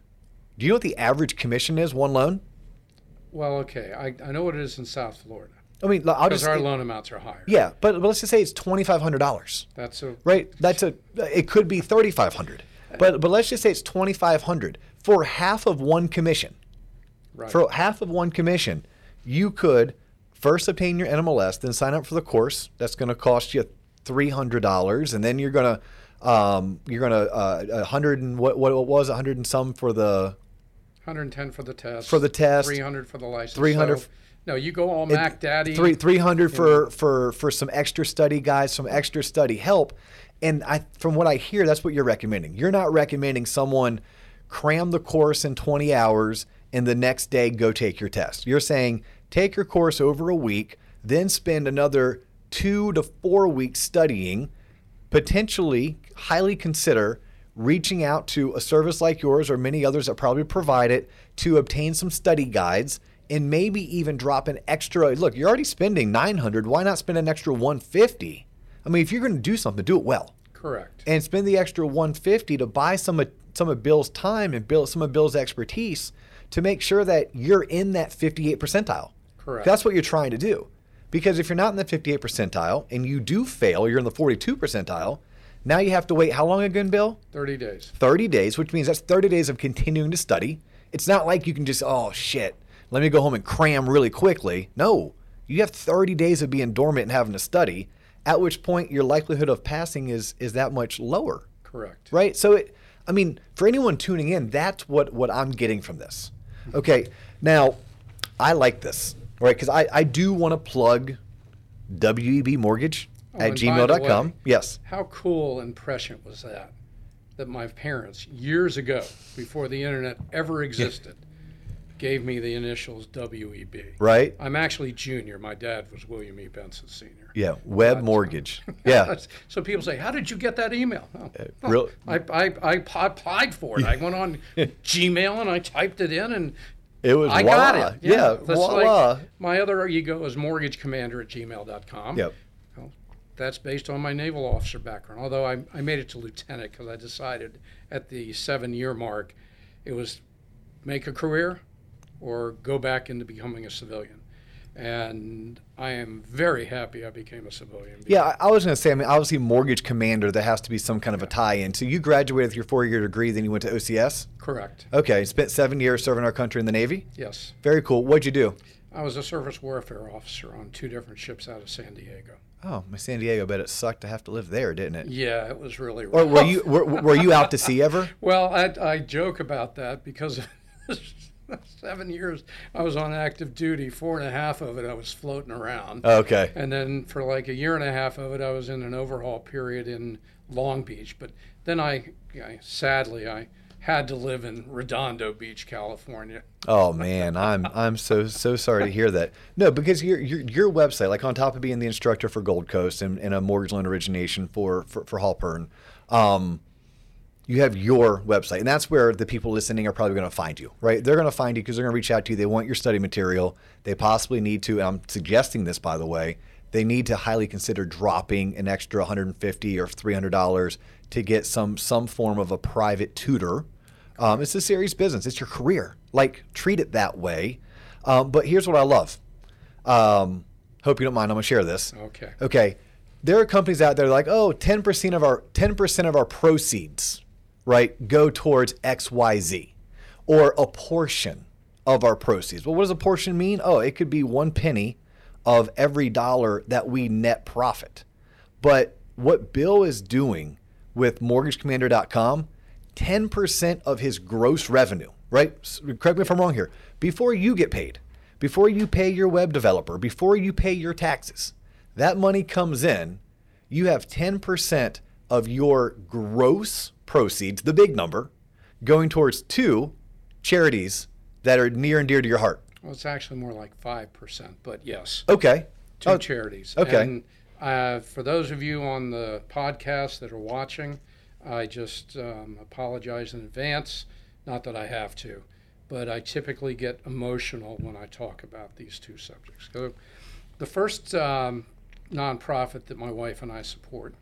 do you know what the average commission is? One loan. Well, okay. I, I know what it is in South Florida I mean, I'll because just our loan amounts are higher. yeah, but, but let's just say it's twenty five hundred dollars. That's a right? That's a it could be thirty five hundred, but but let's just say it's twenty five hundred for half of one commission. right. For half of one commission, you could first obtain your NMLS, then sign up for the course. That's going to cost you three hundred dollars, and then you're gonna um, you're gonna uh, a hundred and what what was a hundred and some for the 110 for the test. For the test. 300 for the license. 300 So, no, you go all Mac Daddy. three three hundred for for for some extra study guys, some extra study help. And I, from what I hear, that's what you're recommending. You're not recommending someone cram the course in 20 hours and the next day go take your test. You're saying take your course over a week, then spend another two to four weeks studying, potentially highly consider reaching out to a service like yours or many others that probably provide it to obtain some study guides and maybe even drop an extra look you're already spending 900 why not spend an extra 150 i mean if you're going to do something do it well Correct. and spend the extra 150 to buy some of some of bill's time and bill some of bill's expertise to make sure that you're in that 58 percentile Correct. that's what you're trying to do because if you're not in the 58 percentile and you do fail you're in the 42 percentile now you have to wait how long again bill 30 days. 30 days, which means that's 30 days of continuing to study. It's not like you can just, oh shit, let me go home and cram really quickly. No, you have 30 days of being dormant and having to study, at which point your likelihood of passing is is that much lower, Correct. right? So it, I mean, for anyone tuning in, that's what what I'm getting from this. Mm-hmm. Okay, now I like this, right? Because I I do want to plug WEB Mortgage Oh, at and by the gmail.com. way- Yes. How cool and prescient was that? That my parents, years ago, before the internet ever existed, gave me the initials WEB. Right? I'm actually junior. My dad was William E. Benson Sr. Yeah. Web Mortgage. Yeah. So people say, "How did you get that email?" Oh, Uh, real- I, I, I applied for it. I went on Gmail and I typed it in, and It was I voila. got it. Yeah, That's voila. like my other ego is mortgage commander at gmail.com. Yep. That's based on my naval officer background. Although I, I made it to lieutenant because I decided at the seven year mark it was make a career or go back into becoming a civilian. And I am very happy I became a civilian. Yeah, I was going to say, I mean, obviously, mortgage commander, there has to be some kind of a tie in. So you graduated with your four year degree, then you went to OCS? Correct. Okay, spent seven years serving our country in the Navy? Yes. Very cool. What'd you do? I was a surface warfare officer on two different ships out of San Diego. Oh, my San Diego, bet it sucked to have to live there, didn't it? Yeah, it was really rough. Or were you were, were you out to sea ever? Well, I, I joke about that because seven years I was on active duty. Four and a half of it I was floating around, Okay. and then for like a year and a half of it I was in an overhaul period in Long Beach. But then I, I sadly I had to live in Redondo Beach, California. Oh man, I'm I'm so so sorry to hear that. No, because your your your website, like on top of being the instructor for Gold Coast and, and a mortgage loan origination for for, for Halpern, um, you have your website, and that's where the people listening are probably going to find you, right? They're going to find you because they're going to reach out to you. They want your study material. They possibly need to. And I'm suggesting this, by the way. They need to highly consider dropping an extra 150 or 300 dollars to get some some form of a private tutor. Um, it's a serious business. It's your career. Like treat it that way. Um, but here's what I love. Um, hope you don't mind. I'm gonna share this. Okay. Okay. There are companies out there like, oh, 10% of our 10% of our proceeds, right, go towards XYZ. Or a portion of our proceeds. Well, what does a portion mean? Oh, it could be one penny of every dollar that we net profit. But what Bill is doing with mortgagecommander.com, 10% of his gross revenue, right? Correct me if I'm wrong here. Before you get paid, before you pay your web developer, before you pay your taxes, that money comes in, you have 10% of your gross proceeds, the big number, going towards two charities that are near and dear to your heart. Well, it's actually more like five percent, but yes, Okay. two Oh, charities. okay. And uh, for those of you on the podcast that are watching, I just um, apologize in advance. Not that I have to, but I typically get emotional when I talk about these two subjects. So, the first um, nonprofit that my wife and I support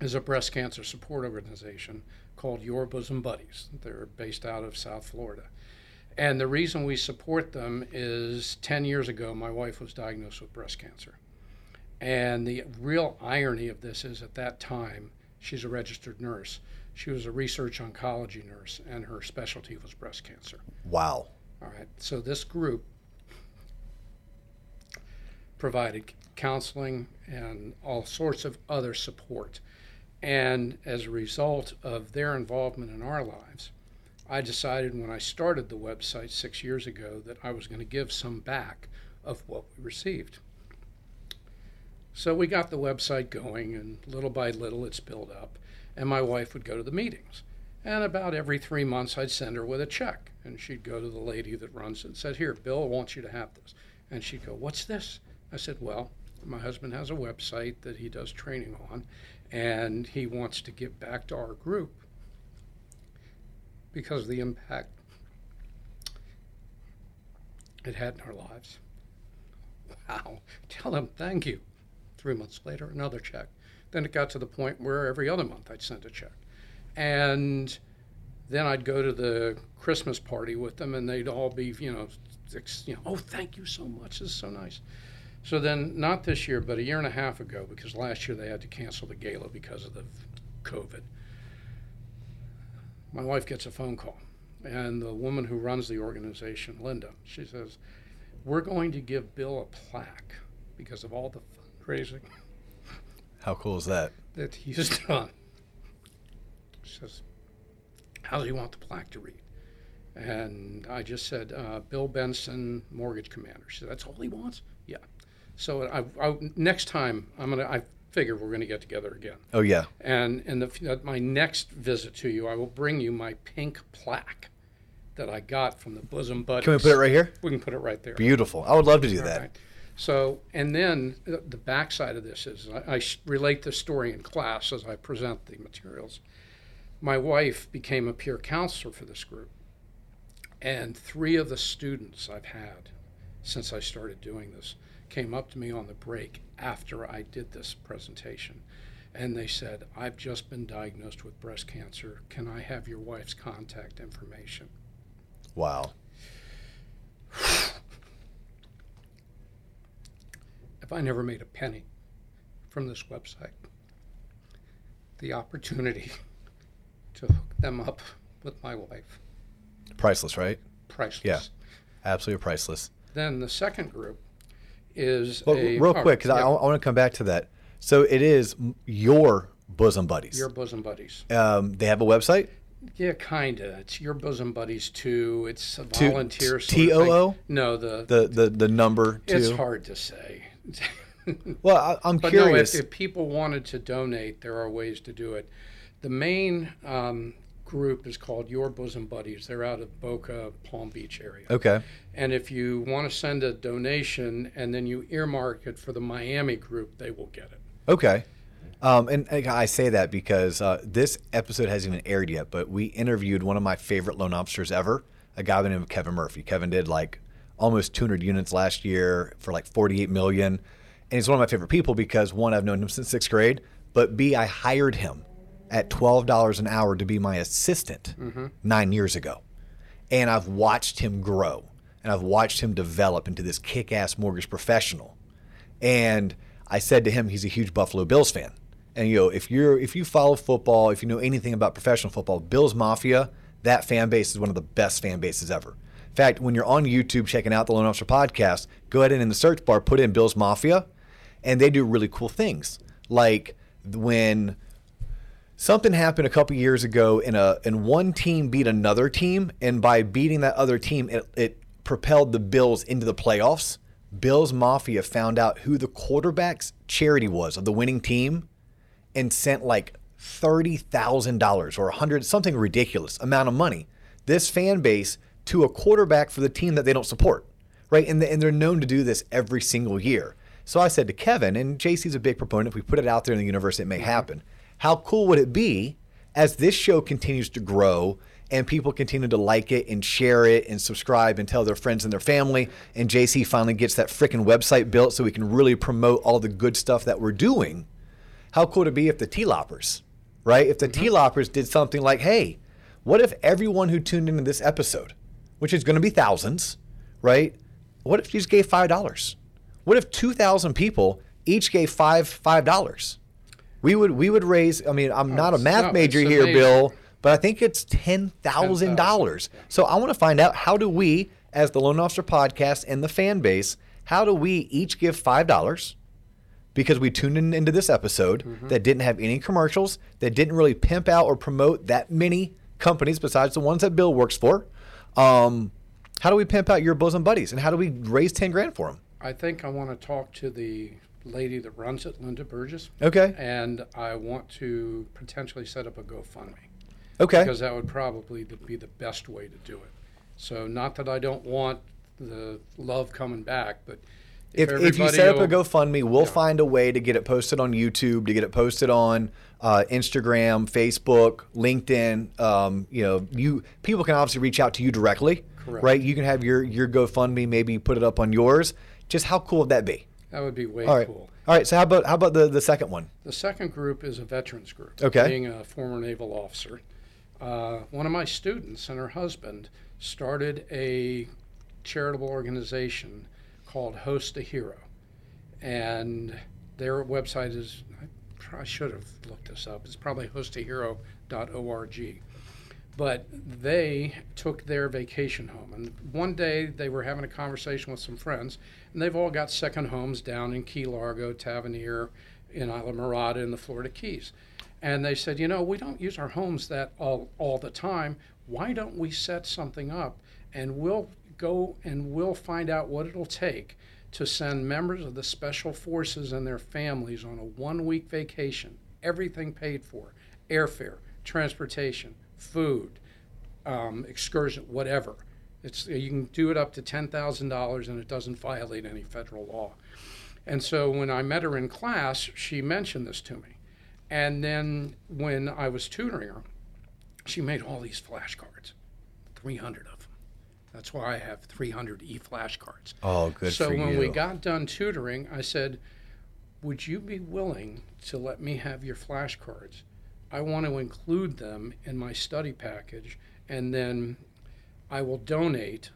is a breast cancer support organization called Your Bosom Buddies. They're based out of South Florida. And the reason we support them is 10 years ago, my wife was diagnosed with breast cancer. And the real irony of this is at that time, she's a registered nurse. She was a research oncology nurse, and her specialty was breast cancer. Wow. All right. So this group provided counseling and all sorts of other support. And as a result of their involvement in our lives, I decided when I started the website six years ago that I was going to give some back of what we received. So we got the website going, and little by little it's built up. And my wife would go to the meetings. And about every three months, I'd send her with a check. And she'd go to the lady that runs it and said, Here, Bill wants you to have this. And she'd go, What's this? I said, Well, my husband has a website that he does training on, and he wants to give back to our group because of the impact it had in our lives. Wow. Tell him thank you. Three months later, another check. Then it got to the point where every other month I'd send a check. And then I'd go to the Christmas party with them, and they'd all be, you know, you know, oh, thank you so much. This is so nice. So then, not this year, but a year and a half ago, because last year they had to cancel the gala because of the COVID. My wife gets a phone call, and the woman who runs the organization, Linda, she says, "We're going to give Bill a plaque because of all the fundraising How cool is that? that he's done." She says, "How does he want the plaque to read?" And I just said, uh, "Bill Benson, mortgage commander." She said, "That's all he wants." Yeah. So I, I next time I'm gonna. I figure we're gonna get together again. Oh yeah. And in the, at my next visit to you, I will bring you my pink plaque that I got from the Bosom Buddies. Can we put it right here? We can put it right there. Beautiful. I would love to do All that. right. So, and then the the backside of this is I, I relate this story in class as I present the materials. My wife became a peer counselor for this group, and three of the students I've had since I started doing this came up to me on the break after I did this presentation. And they said, I've just been diagnosed with breast cancer. Can I have your wife's contact information? Wow. if I never made a penny from this website, the opportunity to hook them up with my wife, Priceless, right? priceless. Yeah. Absolutely priceless. Then the second group is But a real quick, because I, yeah, I want to come back to that. So it is your bosom buddies. your bosom buddies. um, they have a website. Yeah, kinda. It's your bosom buddies too. It's a volunteer sort T-O-O? No, the, The the the number two. it's hard to say. Well, I, I'm But no, if, if people wanted to donate, there are ways to do it. The main um, group is called Your Bosom Buddies. They're out of Boca, Palm Beach area. okay. And if you want to send a donation and then you earmark it for the Miami group, they will get it. Okay. Um, and, and I say that because uh, this episode hasn't even aired yet, but we interviewed one of my favorite loan officers ever, a guy by the name of Kevin Murphy. Kevin did like almost 200 units last year for like 48 million. And he's one of my favorite people because one, I've known him since sixth grade, but B, I hired him at $12 an hour to be my assistant mm-hmm. nine years ago. And I've watched him grow and I've watched him develop into this kick ass mortgage professional. And I said to him, he's a huge Buffalo Bills fan. And you know, if you're if you follow football, if you know anything about professional football, Bills Mafia, that fan base is one of the best fan bases ever. In fact, when you're on YouTube checking out the Loan Officer podcast, go ahead and in the search bar put in Bills Mafia, and they do really cool things. Like when something happened a couple years ago and a and one team beat another team and by beating that other team it, it propelled the bills into the playoffs bills mafia found out who the quarterback's charity was of the winning team and sent like $30,000 or a 100 something ridiculous amount of money this fan base to a quarterback for the team that they don't support right and, and they're known to do this every single year So I said to Kevin, and JC's a big proponent. If we put it out there in the universe, it may mm-hmm. happen. How cool would it be as this show continues to grow and people continue to like it and share it and subscribe and tell their friends and their family, and JC finally gets that freaking website built so we can really promote all the good stuff that we're doing? How cool would it be if the T-Loppers, right? If the mm-hmm. T-Loppers did something like, hey, what if everyone who tuned into this episode, which is going to be thousands, right? What if you just gave five dollars? What if two thousand people each gave five five dollars? We would we would raise. I mean, I'm not a math major here, amazing. Bill, but I think it's ten thousand dollars. So I want to find out how do we, as the Loan Officer Podcast and the fan base, how do we each give five dollars? because we tuned in into this episode Mm-hmm. that didn't have any commercials, that didn't really pimp out or promote that many companies besides the ones that Bill works for. Um, how do we pimp out your bosom buddies, and how do we raise ten grand for them? I think I want to talk to the lady that runs it, Linda Burgess, Okay, and I want to potentially set up a GoFundMe okay, because that would probably be the best way to do it. So, not that I don't want the love coming back, but if, if you set up a GoFundMe, we'll find a way to get it posted on YouTube, to get it posted on uh, Instagram, Facebook, LinkedIn. Um, you know, you people can obviously reach out to you directly, Correct. right? You can have your your GoFundMe, maybe put it up on yours. Just how cool would that be? that would be way All right. cool. All right. So how about how about the the second one? The second group is a veterans group. Okay. Being a former naval officer, uh, one of my students and her husband started a charitable organization called Host a Hero, and their website is I should have looked this up. It's probably hostahero.org. But they took their vacation home, and one day they were having a conversation with some friends, and they've all got second homes down in Key Largo, Tavernier, in Islamorada, in the Florida Keys. And they said, you know, we don't use our homes that all, all the time. Why don't we set something up and we'll go and we'll find out what it'll take to send members of the special forces and their families on a one week vacation, everything paid for airfare, transportation, food, um, excursion, whatever. It's, you can do it up to $10,000 and it doesn't violate any federal law. And so when I met her in class, she mentioned this to me. And then when I was tutoring her, she made all these flashcards, 300 of them. That's why I have 300 e flashcards. Oh, good so when you. we got done tutoring, I said, Would you be willing to let me have your flashcards? I want to include them in my study package, and then I will donate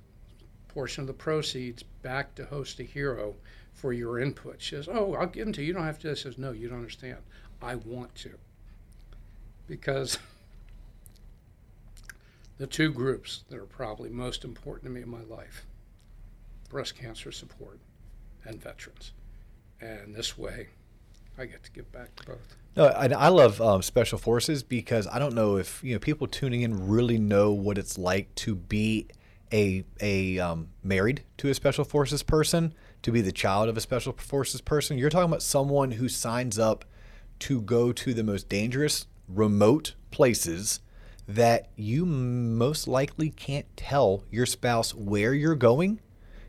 a portion of the proceeds back to Host a Hero for your input. She says, Oh, I'll give them to you. You don't have to. I says, No, you don't understand. I want to. Because the two groups that are probably most important to me in my life breast cancer support and veterans. And this way, I get to give back to both. No, I, I love um, special forces because I don't know if you know people tuning in really know what it's like to be a a um, married to a special forces person, to be the child of a special forces person. You're talking about someone who signs up to go to the most dangerous, remote places that you most likely can't tell your spouse where you're going.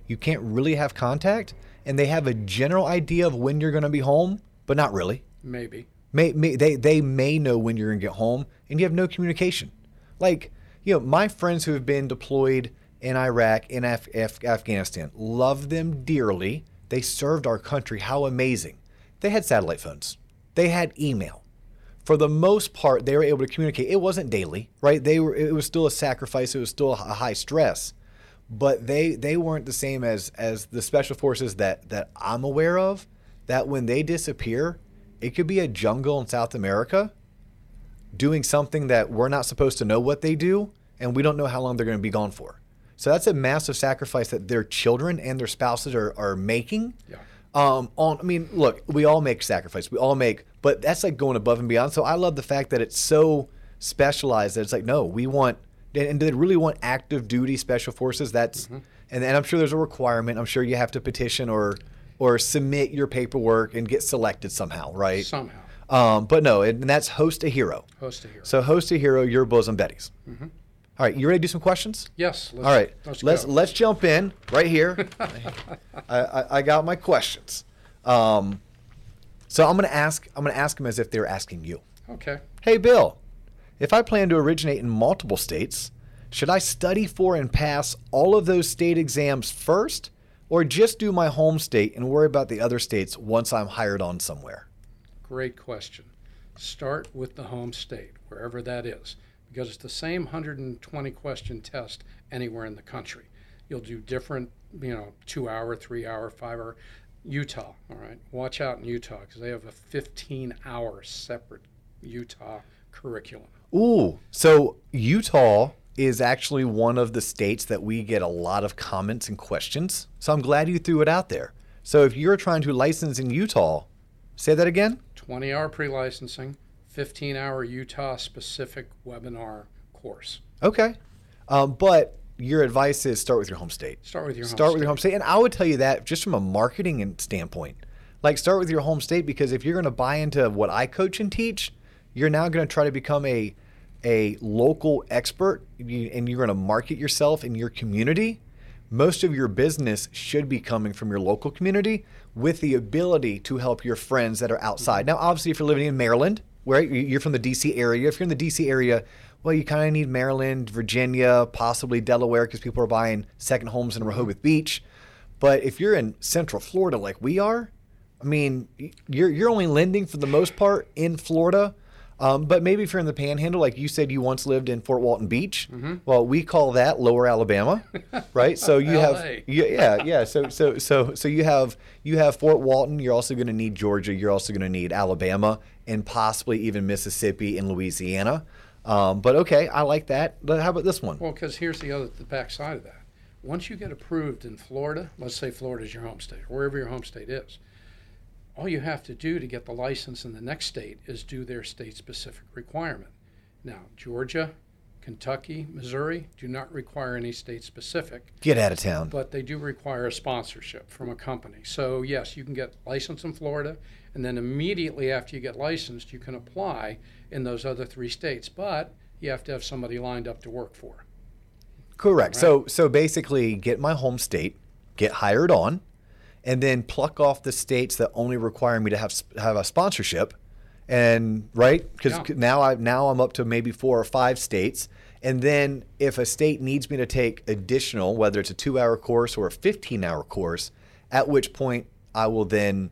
You can't really have contact, and they have a general idea of when you're going to be home, but not really. Maybe. May, may they they may know when you're gonna get home, and you have no communication. Like you know, my friends who have been deployed in Iraq in Af- Af- Afghanistan love them dearly. They served our country. How amazing! They had satellite phones. They had email. For the most part, they were able to communicate. It wasn't daily, right? They were. It was still a sacrifice. It was still a high stress, but they they weren't the same as as the special forces that that I'm aware of. That when they disappear, it could be a jungle in South America doing something that we're not supposed to know what they do, and we don't know how long they're going to be gone for. So that's a massive sacrifice that their children and their spouses are, are making. Yeah. Um, on, I mean, look, we all make sacrifice. We all make, but that's like going above and beyond. So I love the fact that it's so specialized that it's like, no, we want, and, and they really want active duty special forces. That's, Mm-hmm. and, and I'm sure there's a requirement. I'm sure you have to petition or, or submit your paperwork and get selected somehow, right? Somehow. Um, but no, and that's host a hero. Host a hero. So host a hero, your bosom buddies. All right, you ready to do some questions? yes. Let's, All right, Let's, let's let's jump in right here. I, I, I got my questions. Um, so I'm gonna ask. I'm gonna ask them as if they're asking you. Okay. Hey, Bill, if I plan to originate in multiple states, should I study for and pass all of those state exams first, or just do my home state and worry about the other states once I'm hired on somewhere? Great question. Start with the home state, wherever that is, because it's the same 120 question test anywhere in the country. You'll do different, you know, two hour, three hour, five hour. Utah, all right. Watch out in Utah because they have a 15 hour separate Utah curriculum. Ooh, so Utah is actually one of the states that we get a lot of comments and questions. So I'm glad you threw it out there. So if you're trying to license in Utah, say that again. 20 hour pre licensing, 15 hour Utah specific webinar course. Okay. Um, but your advice is start with your home state. Start with your home start with state. your home state. And I would tell you that just from a marketing standpoint. Like start with your home state because if you're going to buy into what I coach and teach, you're now going to try to become a a local expert and you're going to market yourself in your community. Most of your business should be coming from your local community with the ability to help your friends that are outside. Mm-hmm. Now, obviously, if you're living in Maryland, where you're from the DC area, if you're in the DC area, well, you kind of need Maryland, Virginia, possibly Delaware, because people are buying second homes in Rehoboth Beach. But if you're in Central Florida, like we are, I mean, you're you're only lending for the most part in Florida. Um, but maybe if you're in the Panhandle, like you said, you once lived in Fort Walton Beach. Well, we call that Lower Alabama, right? So you have, yeah, yeah. So so so so you have you have Fort Walton. You're also going to need Georgia. You're also going to need Alabama and possibly even Mississippi and Louisiana. Um, but okay, I like that. But how about this one? Well, because here's the other, the backside of that. Once you get approved in Florida, let's say Florida is your home state, or wherever your home state is, all you have to do to get the license in the next state is do their state specific requirement. Now, Georgia, Kentucky, Missouri do not require any state specific, Get out of town. but they do require a sponsorship from a company. So, yes, you can get licensed in Florida, and then immediately after you get licensed, you can apply in those other three states, but you have to have somebody lined up to work for. Correct. So so basically, get my home state, get hired on, and then pluck off the states that only require me to have have a sponsorship, and right because Yeah. now I now I'm up to maybe four or five states, and then if a state needs me to take additional, whether it's a two hour course or a fifteen hour course, at which point I will then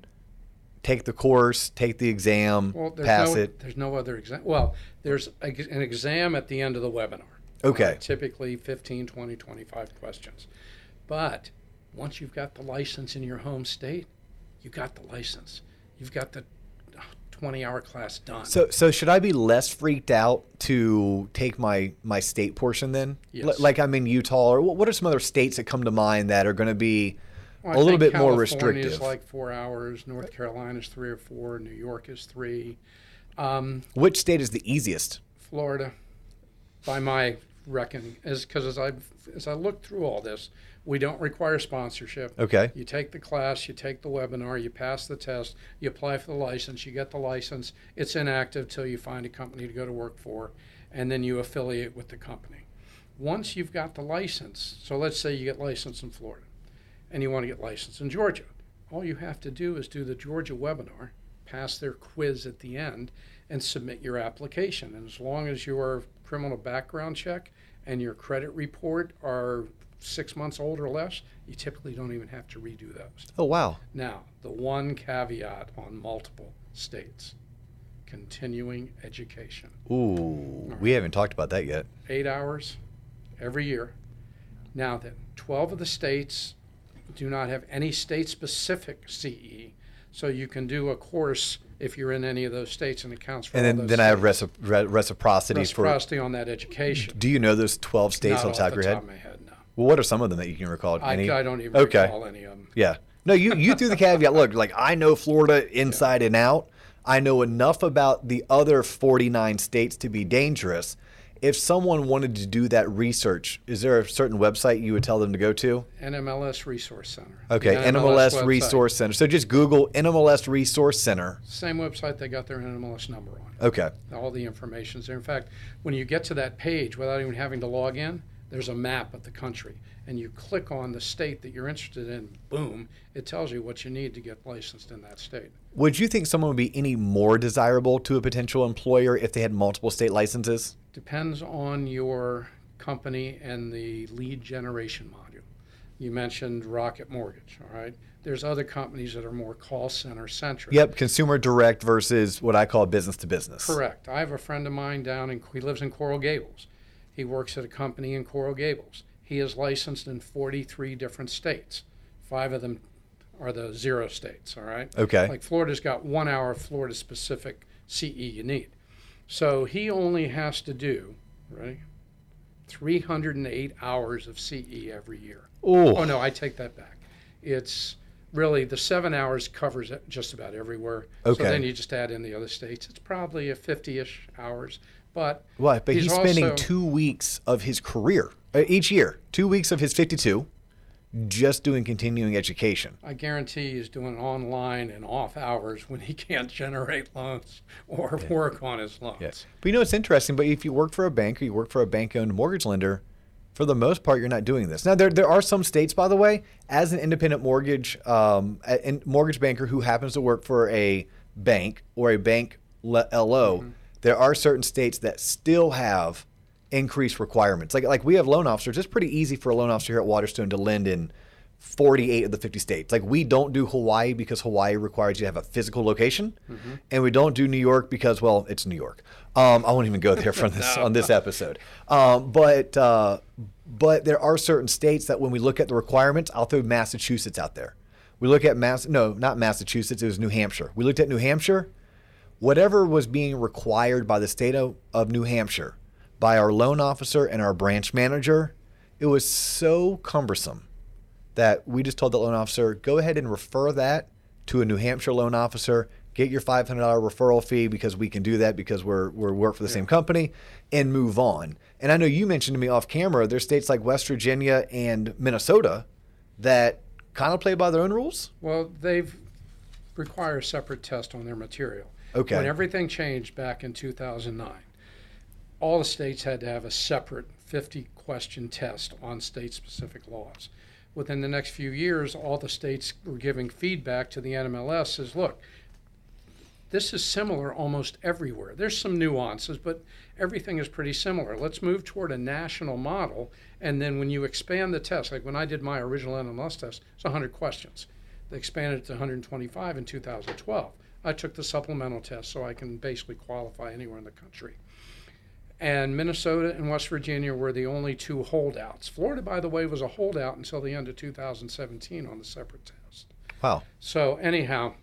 take the course, take the exam, Well, there's pass no, it. There's no other exam. Well, there's a, an exam at the end of the webinar. Okay. Uh, typically 15, 20, 25 questions. But once you've got the license in your home state, you got the license. You've got the 20 hour class done. So, so should I be less freaked out to take my my state portion then? L- Yes. like I'm in Utah, or what are some other states that come to mind that are going to be Well, a little bit more California restrictive? is like four hours. North Carolina is three or four. New York is three. Um, Which state is the easiest? Florida, by my reckoning, is because as I as I look through all this, we don't require sponsorship. Okay. You take the class, you take the webinar, you pass the test, you apply for the license, you get the license. It's inactive till you find a company to go to work for, and then you affiliate with the company. Once you've got the license, so let's say you get licensed in Florida, and you want to get licensed in Georgia, all you have to do is do the Georgia webinar, pass their quiz at the end, and submit your application. And as long as your criminal background check and your credit report are six months old or less, you typically don't even have to redo those. Oh wow. Now, the one caveat on multiple states continuing education. Ooh, we haven't talked about that yet. Eight hours every year. Now, then, 12 of the states do not have any state specific CE, so you can do a course if you're in any of those states and it counts for And all then, then I have states. recip- re- reciprocity, reciprocity on that education. for. Do you know those twelve states Not on top of your top head? of my head, no. Well, what are some of them that you can recall? I, Any? I don't even Okay. recall any of them. Yeah. No, you you threw the caveat. Look, like I know Florida inside and out. I know enough about the other 49 states to be dangerous. If someone wanted to do that research, is there a certain website you would tell them to go to? NMLS Resource Center. Okay, NMLS, website. Resource Center. So just Google NMLS Resource Center. Same website they got their NMLS number on. Okay. All the information's there. In fact, when you get to that page without even having to log in, there's a map of the country, and you click on the state that you're interested in. Boom! It tells you what you need to get licensed in that state. Would you think someone would be any more desirable to a potential employer if they had multiple state licenses? Depends on your company and the lead generation module. You mentioned Rocket Mortgage, all right? There's other companies that are more call center centric. Yep, consumer direct versus what I call business to business. Correct. I have a friend of mine down in, he lives in Coral Gables. He works at a company in Coral Gables. He is licensed in 43 different states. Five of them are the zero states, all right? Okay. Like Florida's got one hour Florida specific CE you need. So he only has to do, ready? 308 hours of CE every year. Ooh. Oh, no, I take that back. It's really the seven hours covers it just about everywhere. Okay. So then you just add in the other states. It's probably a 50 ish hours. But What? But he's, He's spending also- two weeks of his career uh, each year, two weeks of his 52, just doing continuing education. I guarantee he's doing online and off hours when he can't generate loans or work on his loans. Yes. But you know, it's interesting. But if you work for a bank or you work for a bank owned mortgage lender, for the most part, you're not doing this. Now, there, there are some states, by the way, as an independent mortgage um, a, mortgage banker who happens to work for a bank or a bank LO, there are certain states that still have increased requirements. Like like we have loan officers. It's pretty easy for a loan officer here at Waterstone to lend in 48 of the 50 states. Like we don't do Hawaii because Hawaii requires you to have a physical location, and we don't do New York because well, it's New York. Um, I won't even go there from this on this episode. Um, but uh, but there are certain states that when we look at the requirements, I'll throw Massachusetts out there. We look at Mass no, not Massachusetts. It was New Hampshire. We looked at New Hampshire. Whatever was being required by the state of, of New Hampshire, by our loan officer and our branch manager, it was so cumbersome that we just told the loan officer, go ahead and refer that to a New Hampshire loan officer, get your $500 referral fee because we can do that because we're, we're work for the same company and move on. And I know you mentioned to me off camera, there's states like West Virginia and Minnesota that kind of play by their own rules. Well, they've require a separate test on their material. Okay. When everything changed back in 2009, all the states had to have a separate 50 question test on state specific laws. Within the next few years, all the states were giving feedback to the NMLS says, look, this is similar almost everywhere. There's some nuances, but everything is pretty similar. Let's move toward a national model. And then when you expand the test, like when I did my original NMLS test, it's 100 questions. They expanded it to 125 in 2012. I took the supplemental test so I can basically qualify anywhere in the country. And Minnesota and West Virginia were the only two holdouts. Florida, by the way, was a holdout until the end of 2017 on the separate test. Wow. So, anyhow,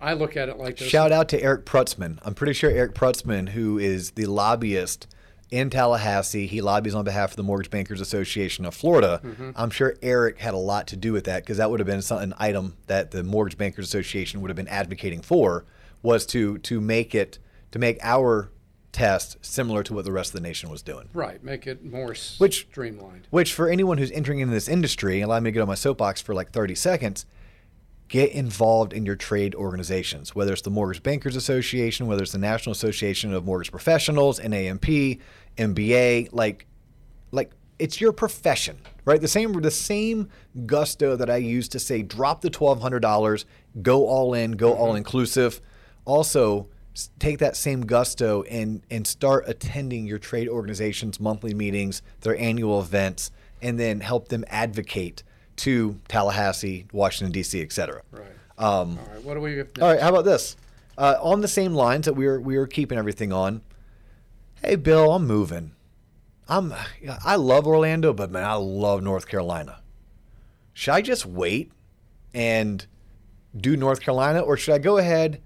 I look at it like this. Shout out to Eric Prutzman. I'm pretty sure Eric Prutzman, who is the lobbyist in Tallahassee, he lobbies on behalf of the Mortgage Bankers Association of Florida. Mm-hmm. I'm sure Eric had a lot to do with that because that would have been some, an item that the Mortgage Bankers Association would have been advocating for was to to make it to make our test similar to what the rest of the nation was doing. Right, make it more Which- streamlined. Which, for anyone who's entering into this industry, allow me to get on my soapbox for like 30 seconds. Get involved in your trade organizations, whether it's the Mortgage Bankers Association, whether it's the National Association of Mortgage Professionals, NAMP, MBA. Like, like it's your profession, right? The same, the same gusto that I use to say, drop the twelve hundred dollars, go all in, go mm-hmm. all inclusive. Also, take that same gusto and and start attending your trade organizations' monthly meetings, their annual events, and then help them advocate to Tallahassee, Washington D.C., et cetera. Right. Um, All right, what do we have all right, how about this? Uh, on the same lines that we were we were keeping everything on. Hey, Bill, I'm moving. I'm I love Orlando, but man, I love North Carolina. Should I just wait and do North Carolina, or should I go ahead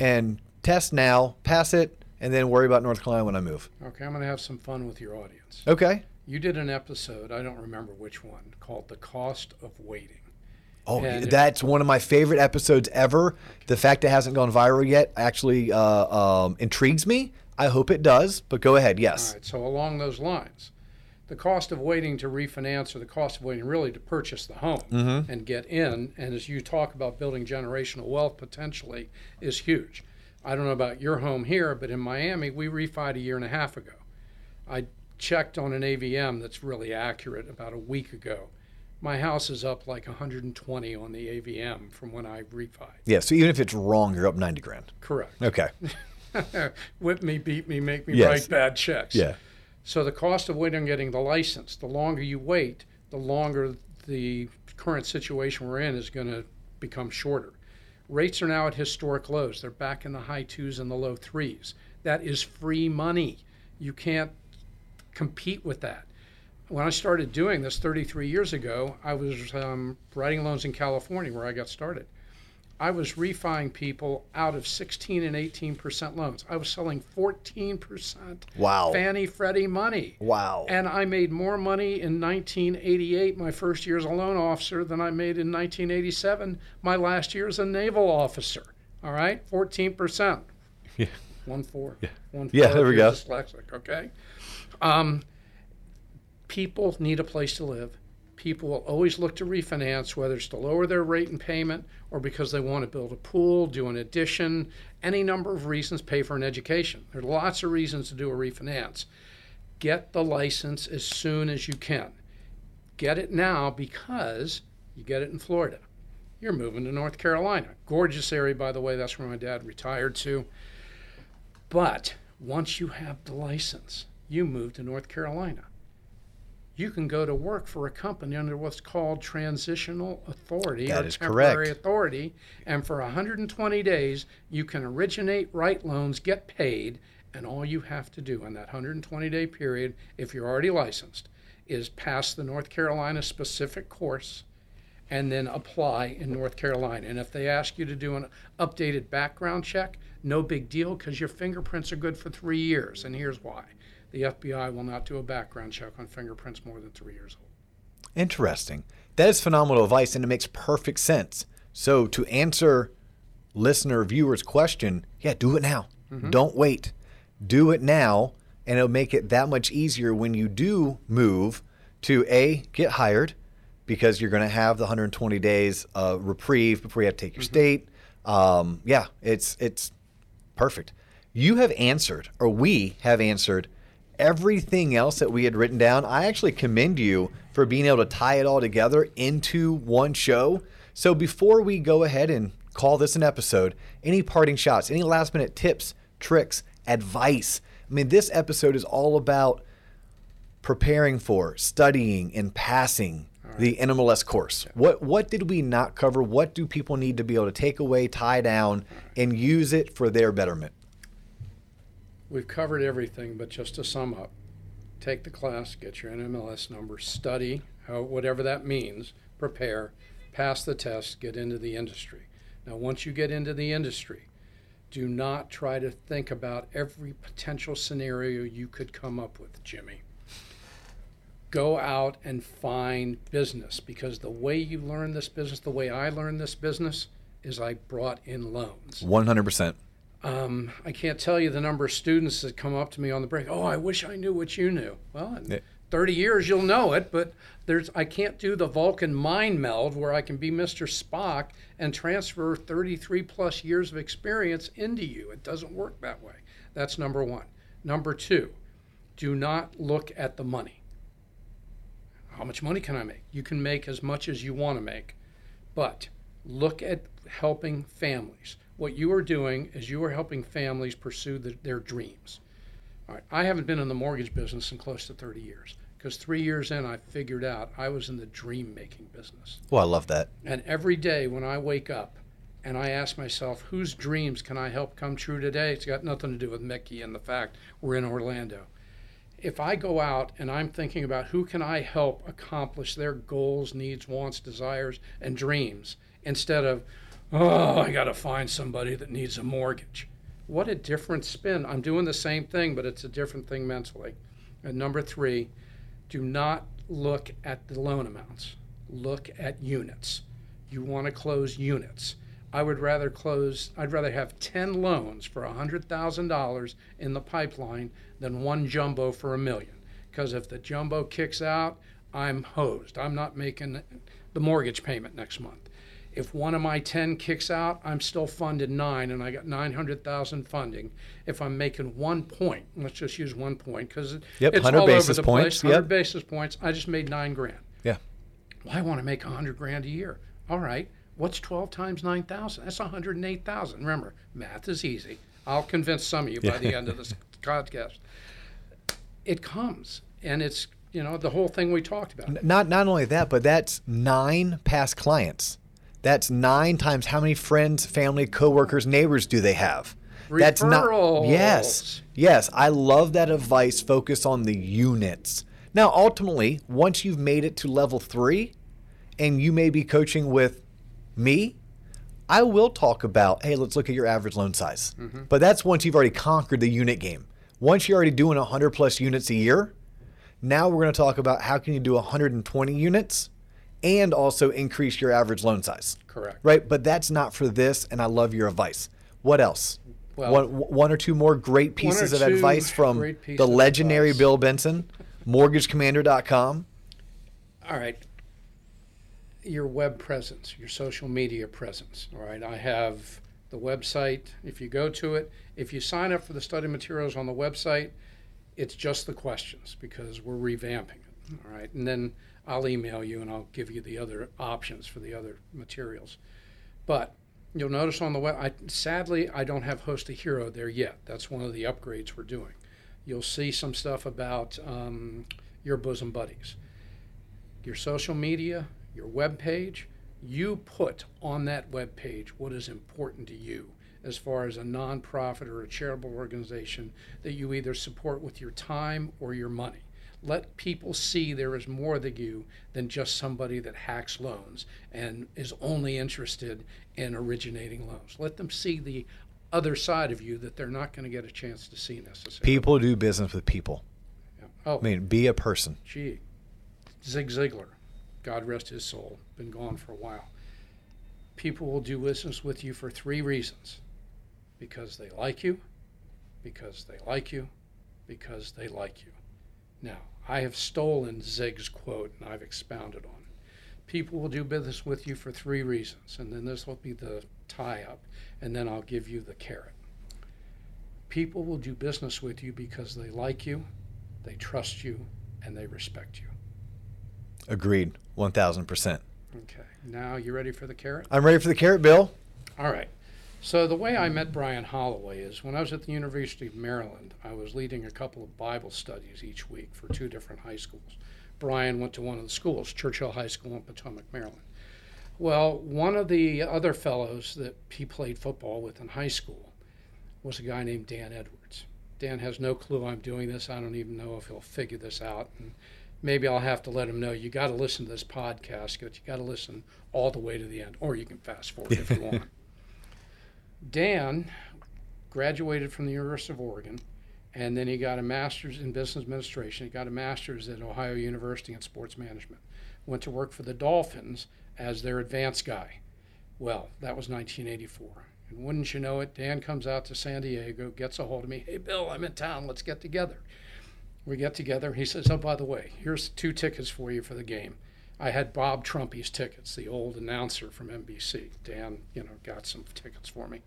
and test now, pass it, and then worry about North Carolina when I move? Okay, I'm going to have some fun with your audience. Okay. You did an episode, I don't remember which one, called The Cost of Waiting. Oh, And- that's one of my favorite episodes ever. The fact it hasn't gone viral yet actually uh, um, intrigues me. I hope it does, but go ahead. Yes. All right, so along those lines, the cost of waiting to refinance or the cost of waiting really to purchase the home Mm-hmm. and get in, and as you talk about building generational wealth potentially, is huge. I don't know about your home here, but in Miami, we refied a year and a half ago. I checked on an AVM that's really accurate about a week ago. My house is up like 120 on the AVM from when I refied. Yeah. So even if it's wrong, you're up 90 grand. Correct. Okay. Whip me, beat me, make me Yes. write bad checks. Yeah. So the cost of waiting on getting the license, the longer you wait, the longer the current situation we're in is going to become shorter. Rates are now at historic lows. They're back in the high twos and the low threes. That is free money. You can't compete with that. When I started doing this 33 years ago, I was um, writing loans in California where I got started. I was refining people out of 16 and 18 percent loans. I was selling 14 percent Wow. Fannie Freddie money. Wow. And I made more money in 1988, my first year as a loan officer, than I made in 1987, my last year as a naval officer. All right, 14 percent. Yeah. One four. Yeah. One Yeah, there we go. Dyslexic. Okay. Um, people need a place to live. People will always look to refinance, whether it's to lower their rate and payment or because they want to build a pool, do an addition, any number of reasons, pay for an education. There are lots of reasons to do a refinance. Get the license as soon as you can. Get it now because you get it in Florida. You're moving to North Carolina. Gorgeous area, by the way. That's where my dad retired to. But once you have the license, you move to North Carolina. You can go to work for a company under what's called transitional authority That or is temporary correct. authority, and for 120 days you can originate, write loans, get paid, and all you have to do in that 120 day period, if you're already licensed, is pass the North Carolina specific course and then apply in North Carolina. And if they ask you to do an updated background check, no big deal because your fingerprints are good for three years. And here's why the FBI will not do a background check on fingerprints more than three years old. Interesting. That is phenomenal advice and it makes perfect sense. So, to answer listener viewers' question, yeah, do it now. Don't wait. Do it now, and it'll make it that much easier when you do move to A, get hired because you're going to have the 120 days uh, reprieve before you have to take your state. Um, yeah, it's it's perfect. You have answered, or we have answered everything else that we had written down. I actually commend you for being able to tie it all together into one show. So before we go ahead and call this an episode, any parting shots, any last minute tips, tricks, advice? I mean, this episode is all about preparing for, studying, and passing the NMLS course. What what did we not cover? What do people need to be able to take away, tie down, and use it for their betterment? We've covered everything, but just to sum up, take the class, get your NMLS number, study, how, whatever that means, prepare, pass the test, get into the industry. Now, once you get into the industry, do not try to think about every potential scenario you could come up with, Jimmy. Go out and find business because the way you learn this business, the way I learned this business, is I brought in loans. One hundred percent. Um, I can't tell you the number of students that come up to me on the break. Oh, I wish I knew what you knew. Well, in Yeah. 30 years you'll know it, but there's I can't do the Vulcan mind meld where I can be Mr. Spock and transfer 33 plus years of experience into you. It doesn't work that way. That's number one. Number two, do not look at the money. How much money can I make? You can make as much as you want to make, but look at helping families. What you are doing is you are helping families pursue the, their dreams. All right, I haven't been in the mortgage business in close to 30 years because three years in, I figured out I was in the dream making business. Well, I love that. And every day when I wake up and I ask myself, whose dreams can I help come true today? It's got nothing to do with Mickey and the fact we're in Orlando. If I go out and I'm thinking about who can I help accomplish their goals, needs, wants, desires, and dreams, instead of, oh, I got to find somebody that needs a mortgage. What a different spin. I'm doing the same thing, but it's a different thing mentally. And number three, do not look at the loan amounts. Look at units. You want to close units. I would rather close, I'd rather have 10 loans for $100,000 in the pipeline than one jumbo for a million. Because if the jumbo kicks out, I'm hosed. I'm not making the mortgage payment next month. If one of my 10 kicks out, I'm still funded nine and I got 900,000 funding. If I'm making one point, let's just use one point because Yep, it's 100 all basis over the points, place. 100 yep. basis points. I just made nine grand. Yeah. Well, I want to make 100 grand a year. All right. What's 12 times 9,000? That's 108,000. Remember, math is easy. I'll convince some of you by the end of this podcast. It comes, and it's you know the whole thing we talked about. Not not only that, but that's nine past clients. That's nine times how many friends, family, coworkers, neighbors do they have? That's not yes, yes. I love that advice. Focus on the units. Now, ultimately, once you've made it to level three, and you may be coaching with me, I will talk about, hey, let's look at your average loan size. Mm-hmm. But that's once you've already conquered the unit game. Once you're already doing 100 plus units a year, now we're going to talk about how can you do 120 units and also increase your average loan size. Correct. Right? But that's not for this, and I love your advice. What else? Well- one, one or two more great pieces of advice from the legendary advice. Bill Benson, mortgagecommander.com. All right. Your web presence, your social media presence. All right. I have the website. If you go to it, if you sign up for the study materials on the website, it's just the questions because we're revamping it. All right. And then I'll email you and I'll give you the other options for the other materials. But you'll notice on the web, I, sadly, I don't have Host a Hero there yet. That's one of the upgrades we're doing. You'll see some stuff about um, your bosom buddies your social media, your web page, you put on that web page what is important to you as far as a nonprofit or a charitable organization that you either support with your time or your money. Let people see there is more to you than just somebody that hacks loans and is only interested in originating loans. Let them see the other side of you that they're not going to get a chance to see necessarily. People do business with people. Yeah. Oh, I mean, be a person. Gee, Zig Ziglar, God rest his soul, been gone for a while. People will do business with you for three reasons because they like you, because they like you, because they like you. Now, I have stolen Zig's quote and I've expounded on it. People will do business with you for three reasons, and then this will be the tie up, and then I'll give you the carrot. People will do business with you because they like you, they trust you, and they respect you. Agreed. 1000%. Okay, now you ready for the carrot? I'm ready for the carrot, Bill. All right. So the way I met Brian Holloway is when I was at the University of Maryland, I was leading a couple of Bible studies each week for two different high schools. Brian went to one of the schools, Churchill High School in Potomac, Maryland. Well, one of the other fellows that he played football with in high school was a guy named Dan Edwards. Dan has no clue I'm doing this. I don't even know if he'll figure this out. And maybe I'll have to let him know you got to listen to this podcast, but you got to listen all the way to the end, or you can fast forward if you want. Dan graduated from the University of Oregon, and then he got a master's in business administration. He got a master's at Ohio University in sports management. Went to work for the Dolphins as their advanced guy. Well, that was 1984. And wouldn't you know it, Dan comes out to San Diego, gets a hold of me. Hey, Bill, I'm in town. Let's get together. We get together. He says, Oh, by the way, here's two tickets for you for the game. I had Bob Trumpy's tickets, the old announcer from NBC. Dan, you know, got some tickets for me.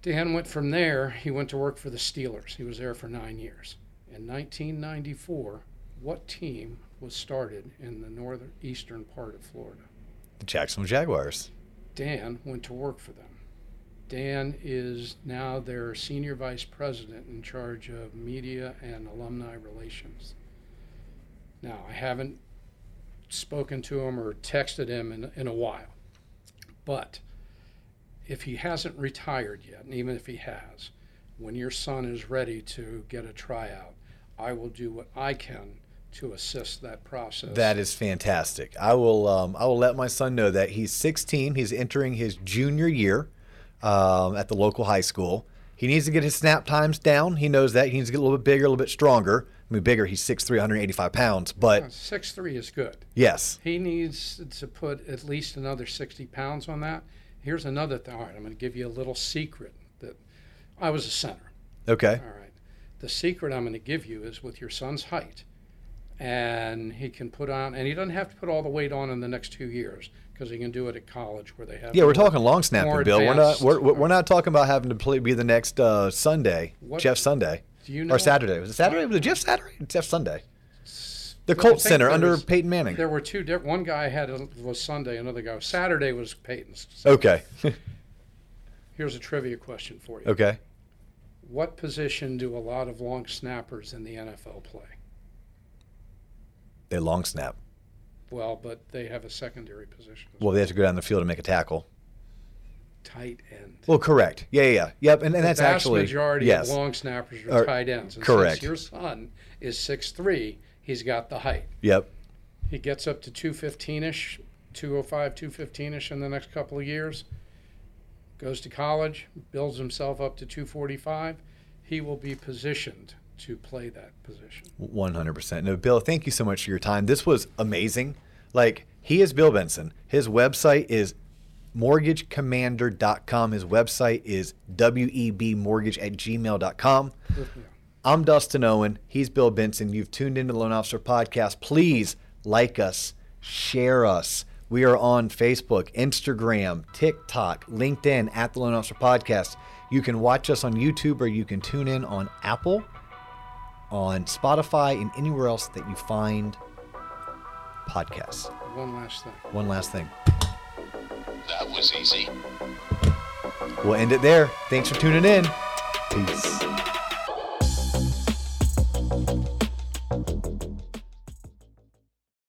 Dan went from there, he went to work for the Steelers. He was there for nine years. In 1994, what team was started in the northeastern part of Florida? The Jacksonville Jaguars. Dan went to work for them. Dan is now their senior vice president in charge of media and alumni relations. Now, I haven't spoken to him or texted him in, in a while, but if he hasn't retired yet, and even if he has, when your son is ready to get a tryout, I will do what I can to assist that process. That is fantastic. I will um, I will let my son know that he's 16. He's entering his junior year um, at the local high school. He needs to get his snap times down. He knows that he needs to get a little bit bigger, a little bit stronger. I mean, bigger. He's 6'3", 185 pounds. But six three is good. yes, He needs to put at least another 60 pounds on that. Here's another thing. All right, I'm going to give you a little secret that I was a center. okay, All right. The secret I'm going to give you is with your son's height. and he can put on, and he doesn't have to put all the weight on in the next two years because he can do it at college where they have. Yeah, we're talking long snapping, more Bill. We're not advanced- we're, we're not talking about having to play, be the next uh, Sunday, What- Jeff Sunday, Do you know or Saturday. Was it Saturday? Was it Jeff Saturday? Jeff Sunday. The Colt Center under was- Peyton Manning. There were two different. One guy had a, was Sunday, another guy was Saturday was Peyton's. Okay. Here's a trivia question for you. okay. What position do a lot of long snappers in the NFL play? They long snap. Well, but they have a secondary position. Well, they have to go down the field and make a tackle. Tight end. Well, correct. Yeah, yeah, yeah. Yep. And, and the that's vast actually majority yes. of long snappers Are- are tight ends. And correct. Since your son is six three. he's got the height. Yep. He gets up to 215-ish, 205, 215-ish in the next couple of years. Goes to college, builds himself up to 245. He will be positioned to play that position. One hundred percent. No, Bill, thank you so much for your time. This was amazing. Like he is Bill Benson. His website is mortgagecommander.com. His website is webmortgage at gmail.com. Mm-hmm. I'm Dustin Owen. He's Bill Benson. You've tuned into the Loan Officer Podcast. Please like us, share us. We are on Facebook, Instagram, TikTok, LinkedIn at the Loan Officer Podcast. You can watch us on YouTube or you can tune in on Apple, on Spotify, and anywhere else that you find podcasts. One last thing. One last thing. That was easy. We'll end it there. Thanks for tuning in. Peace.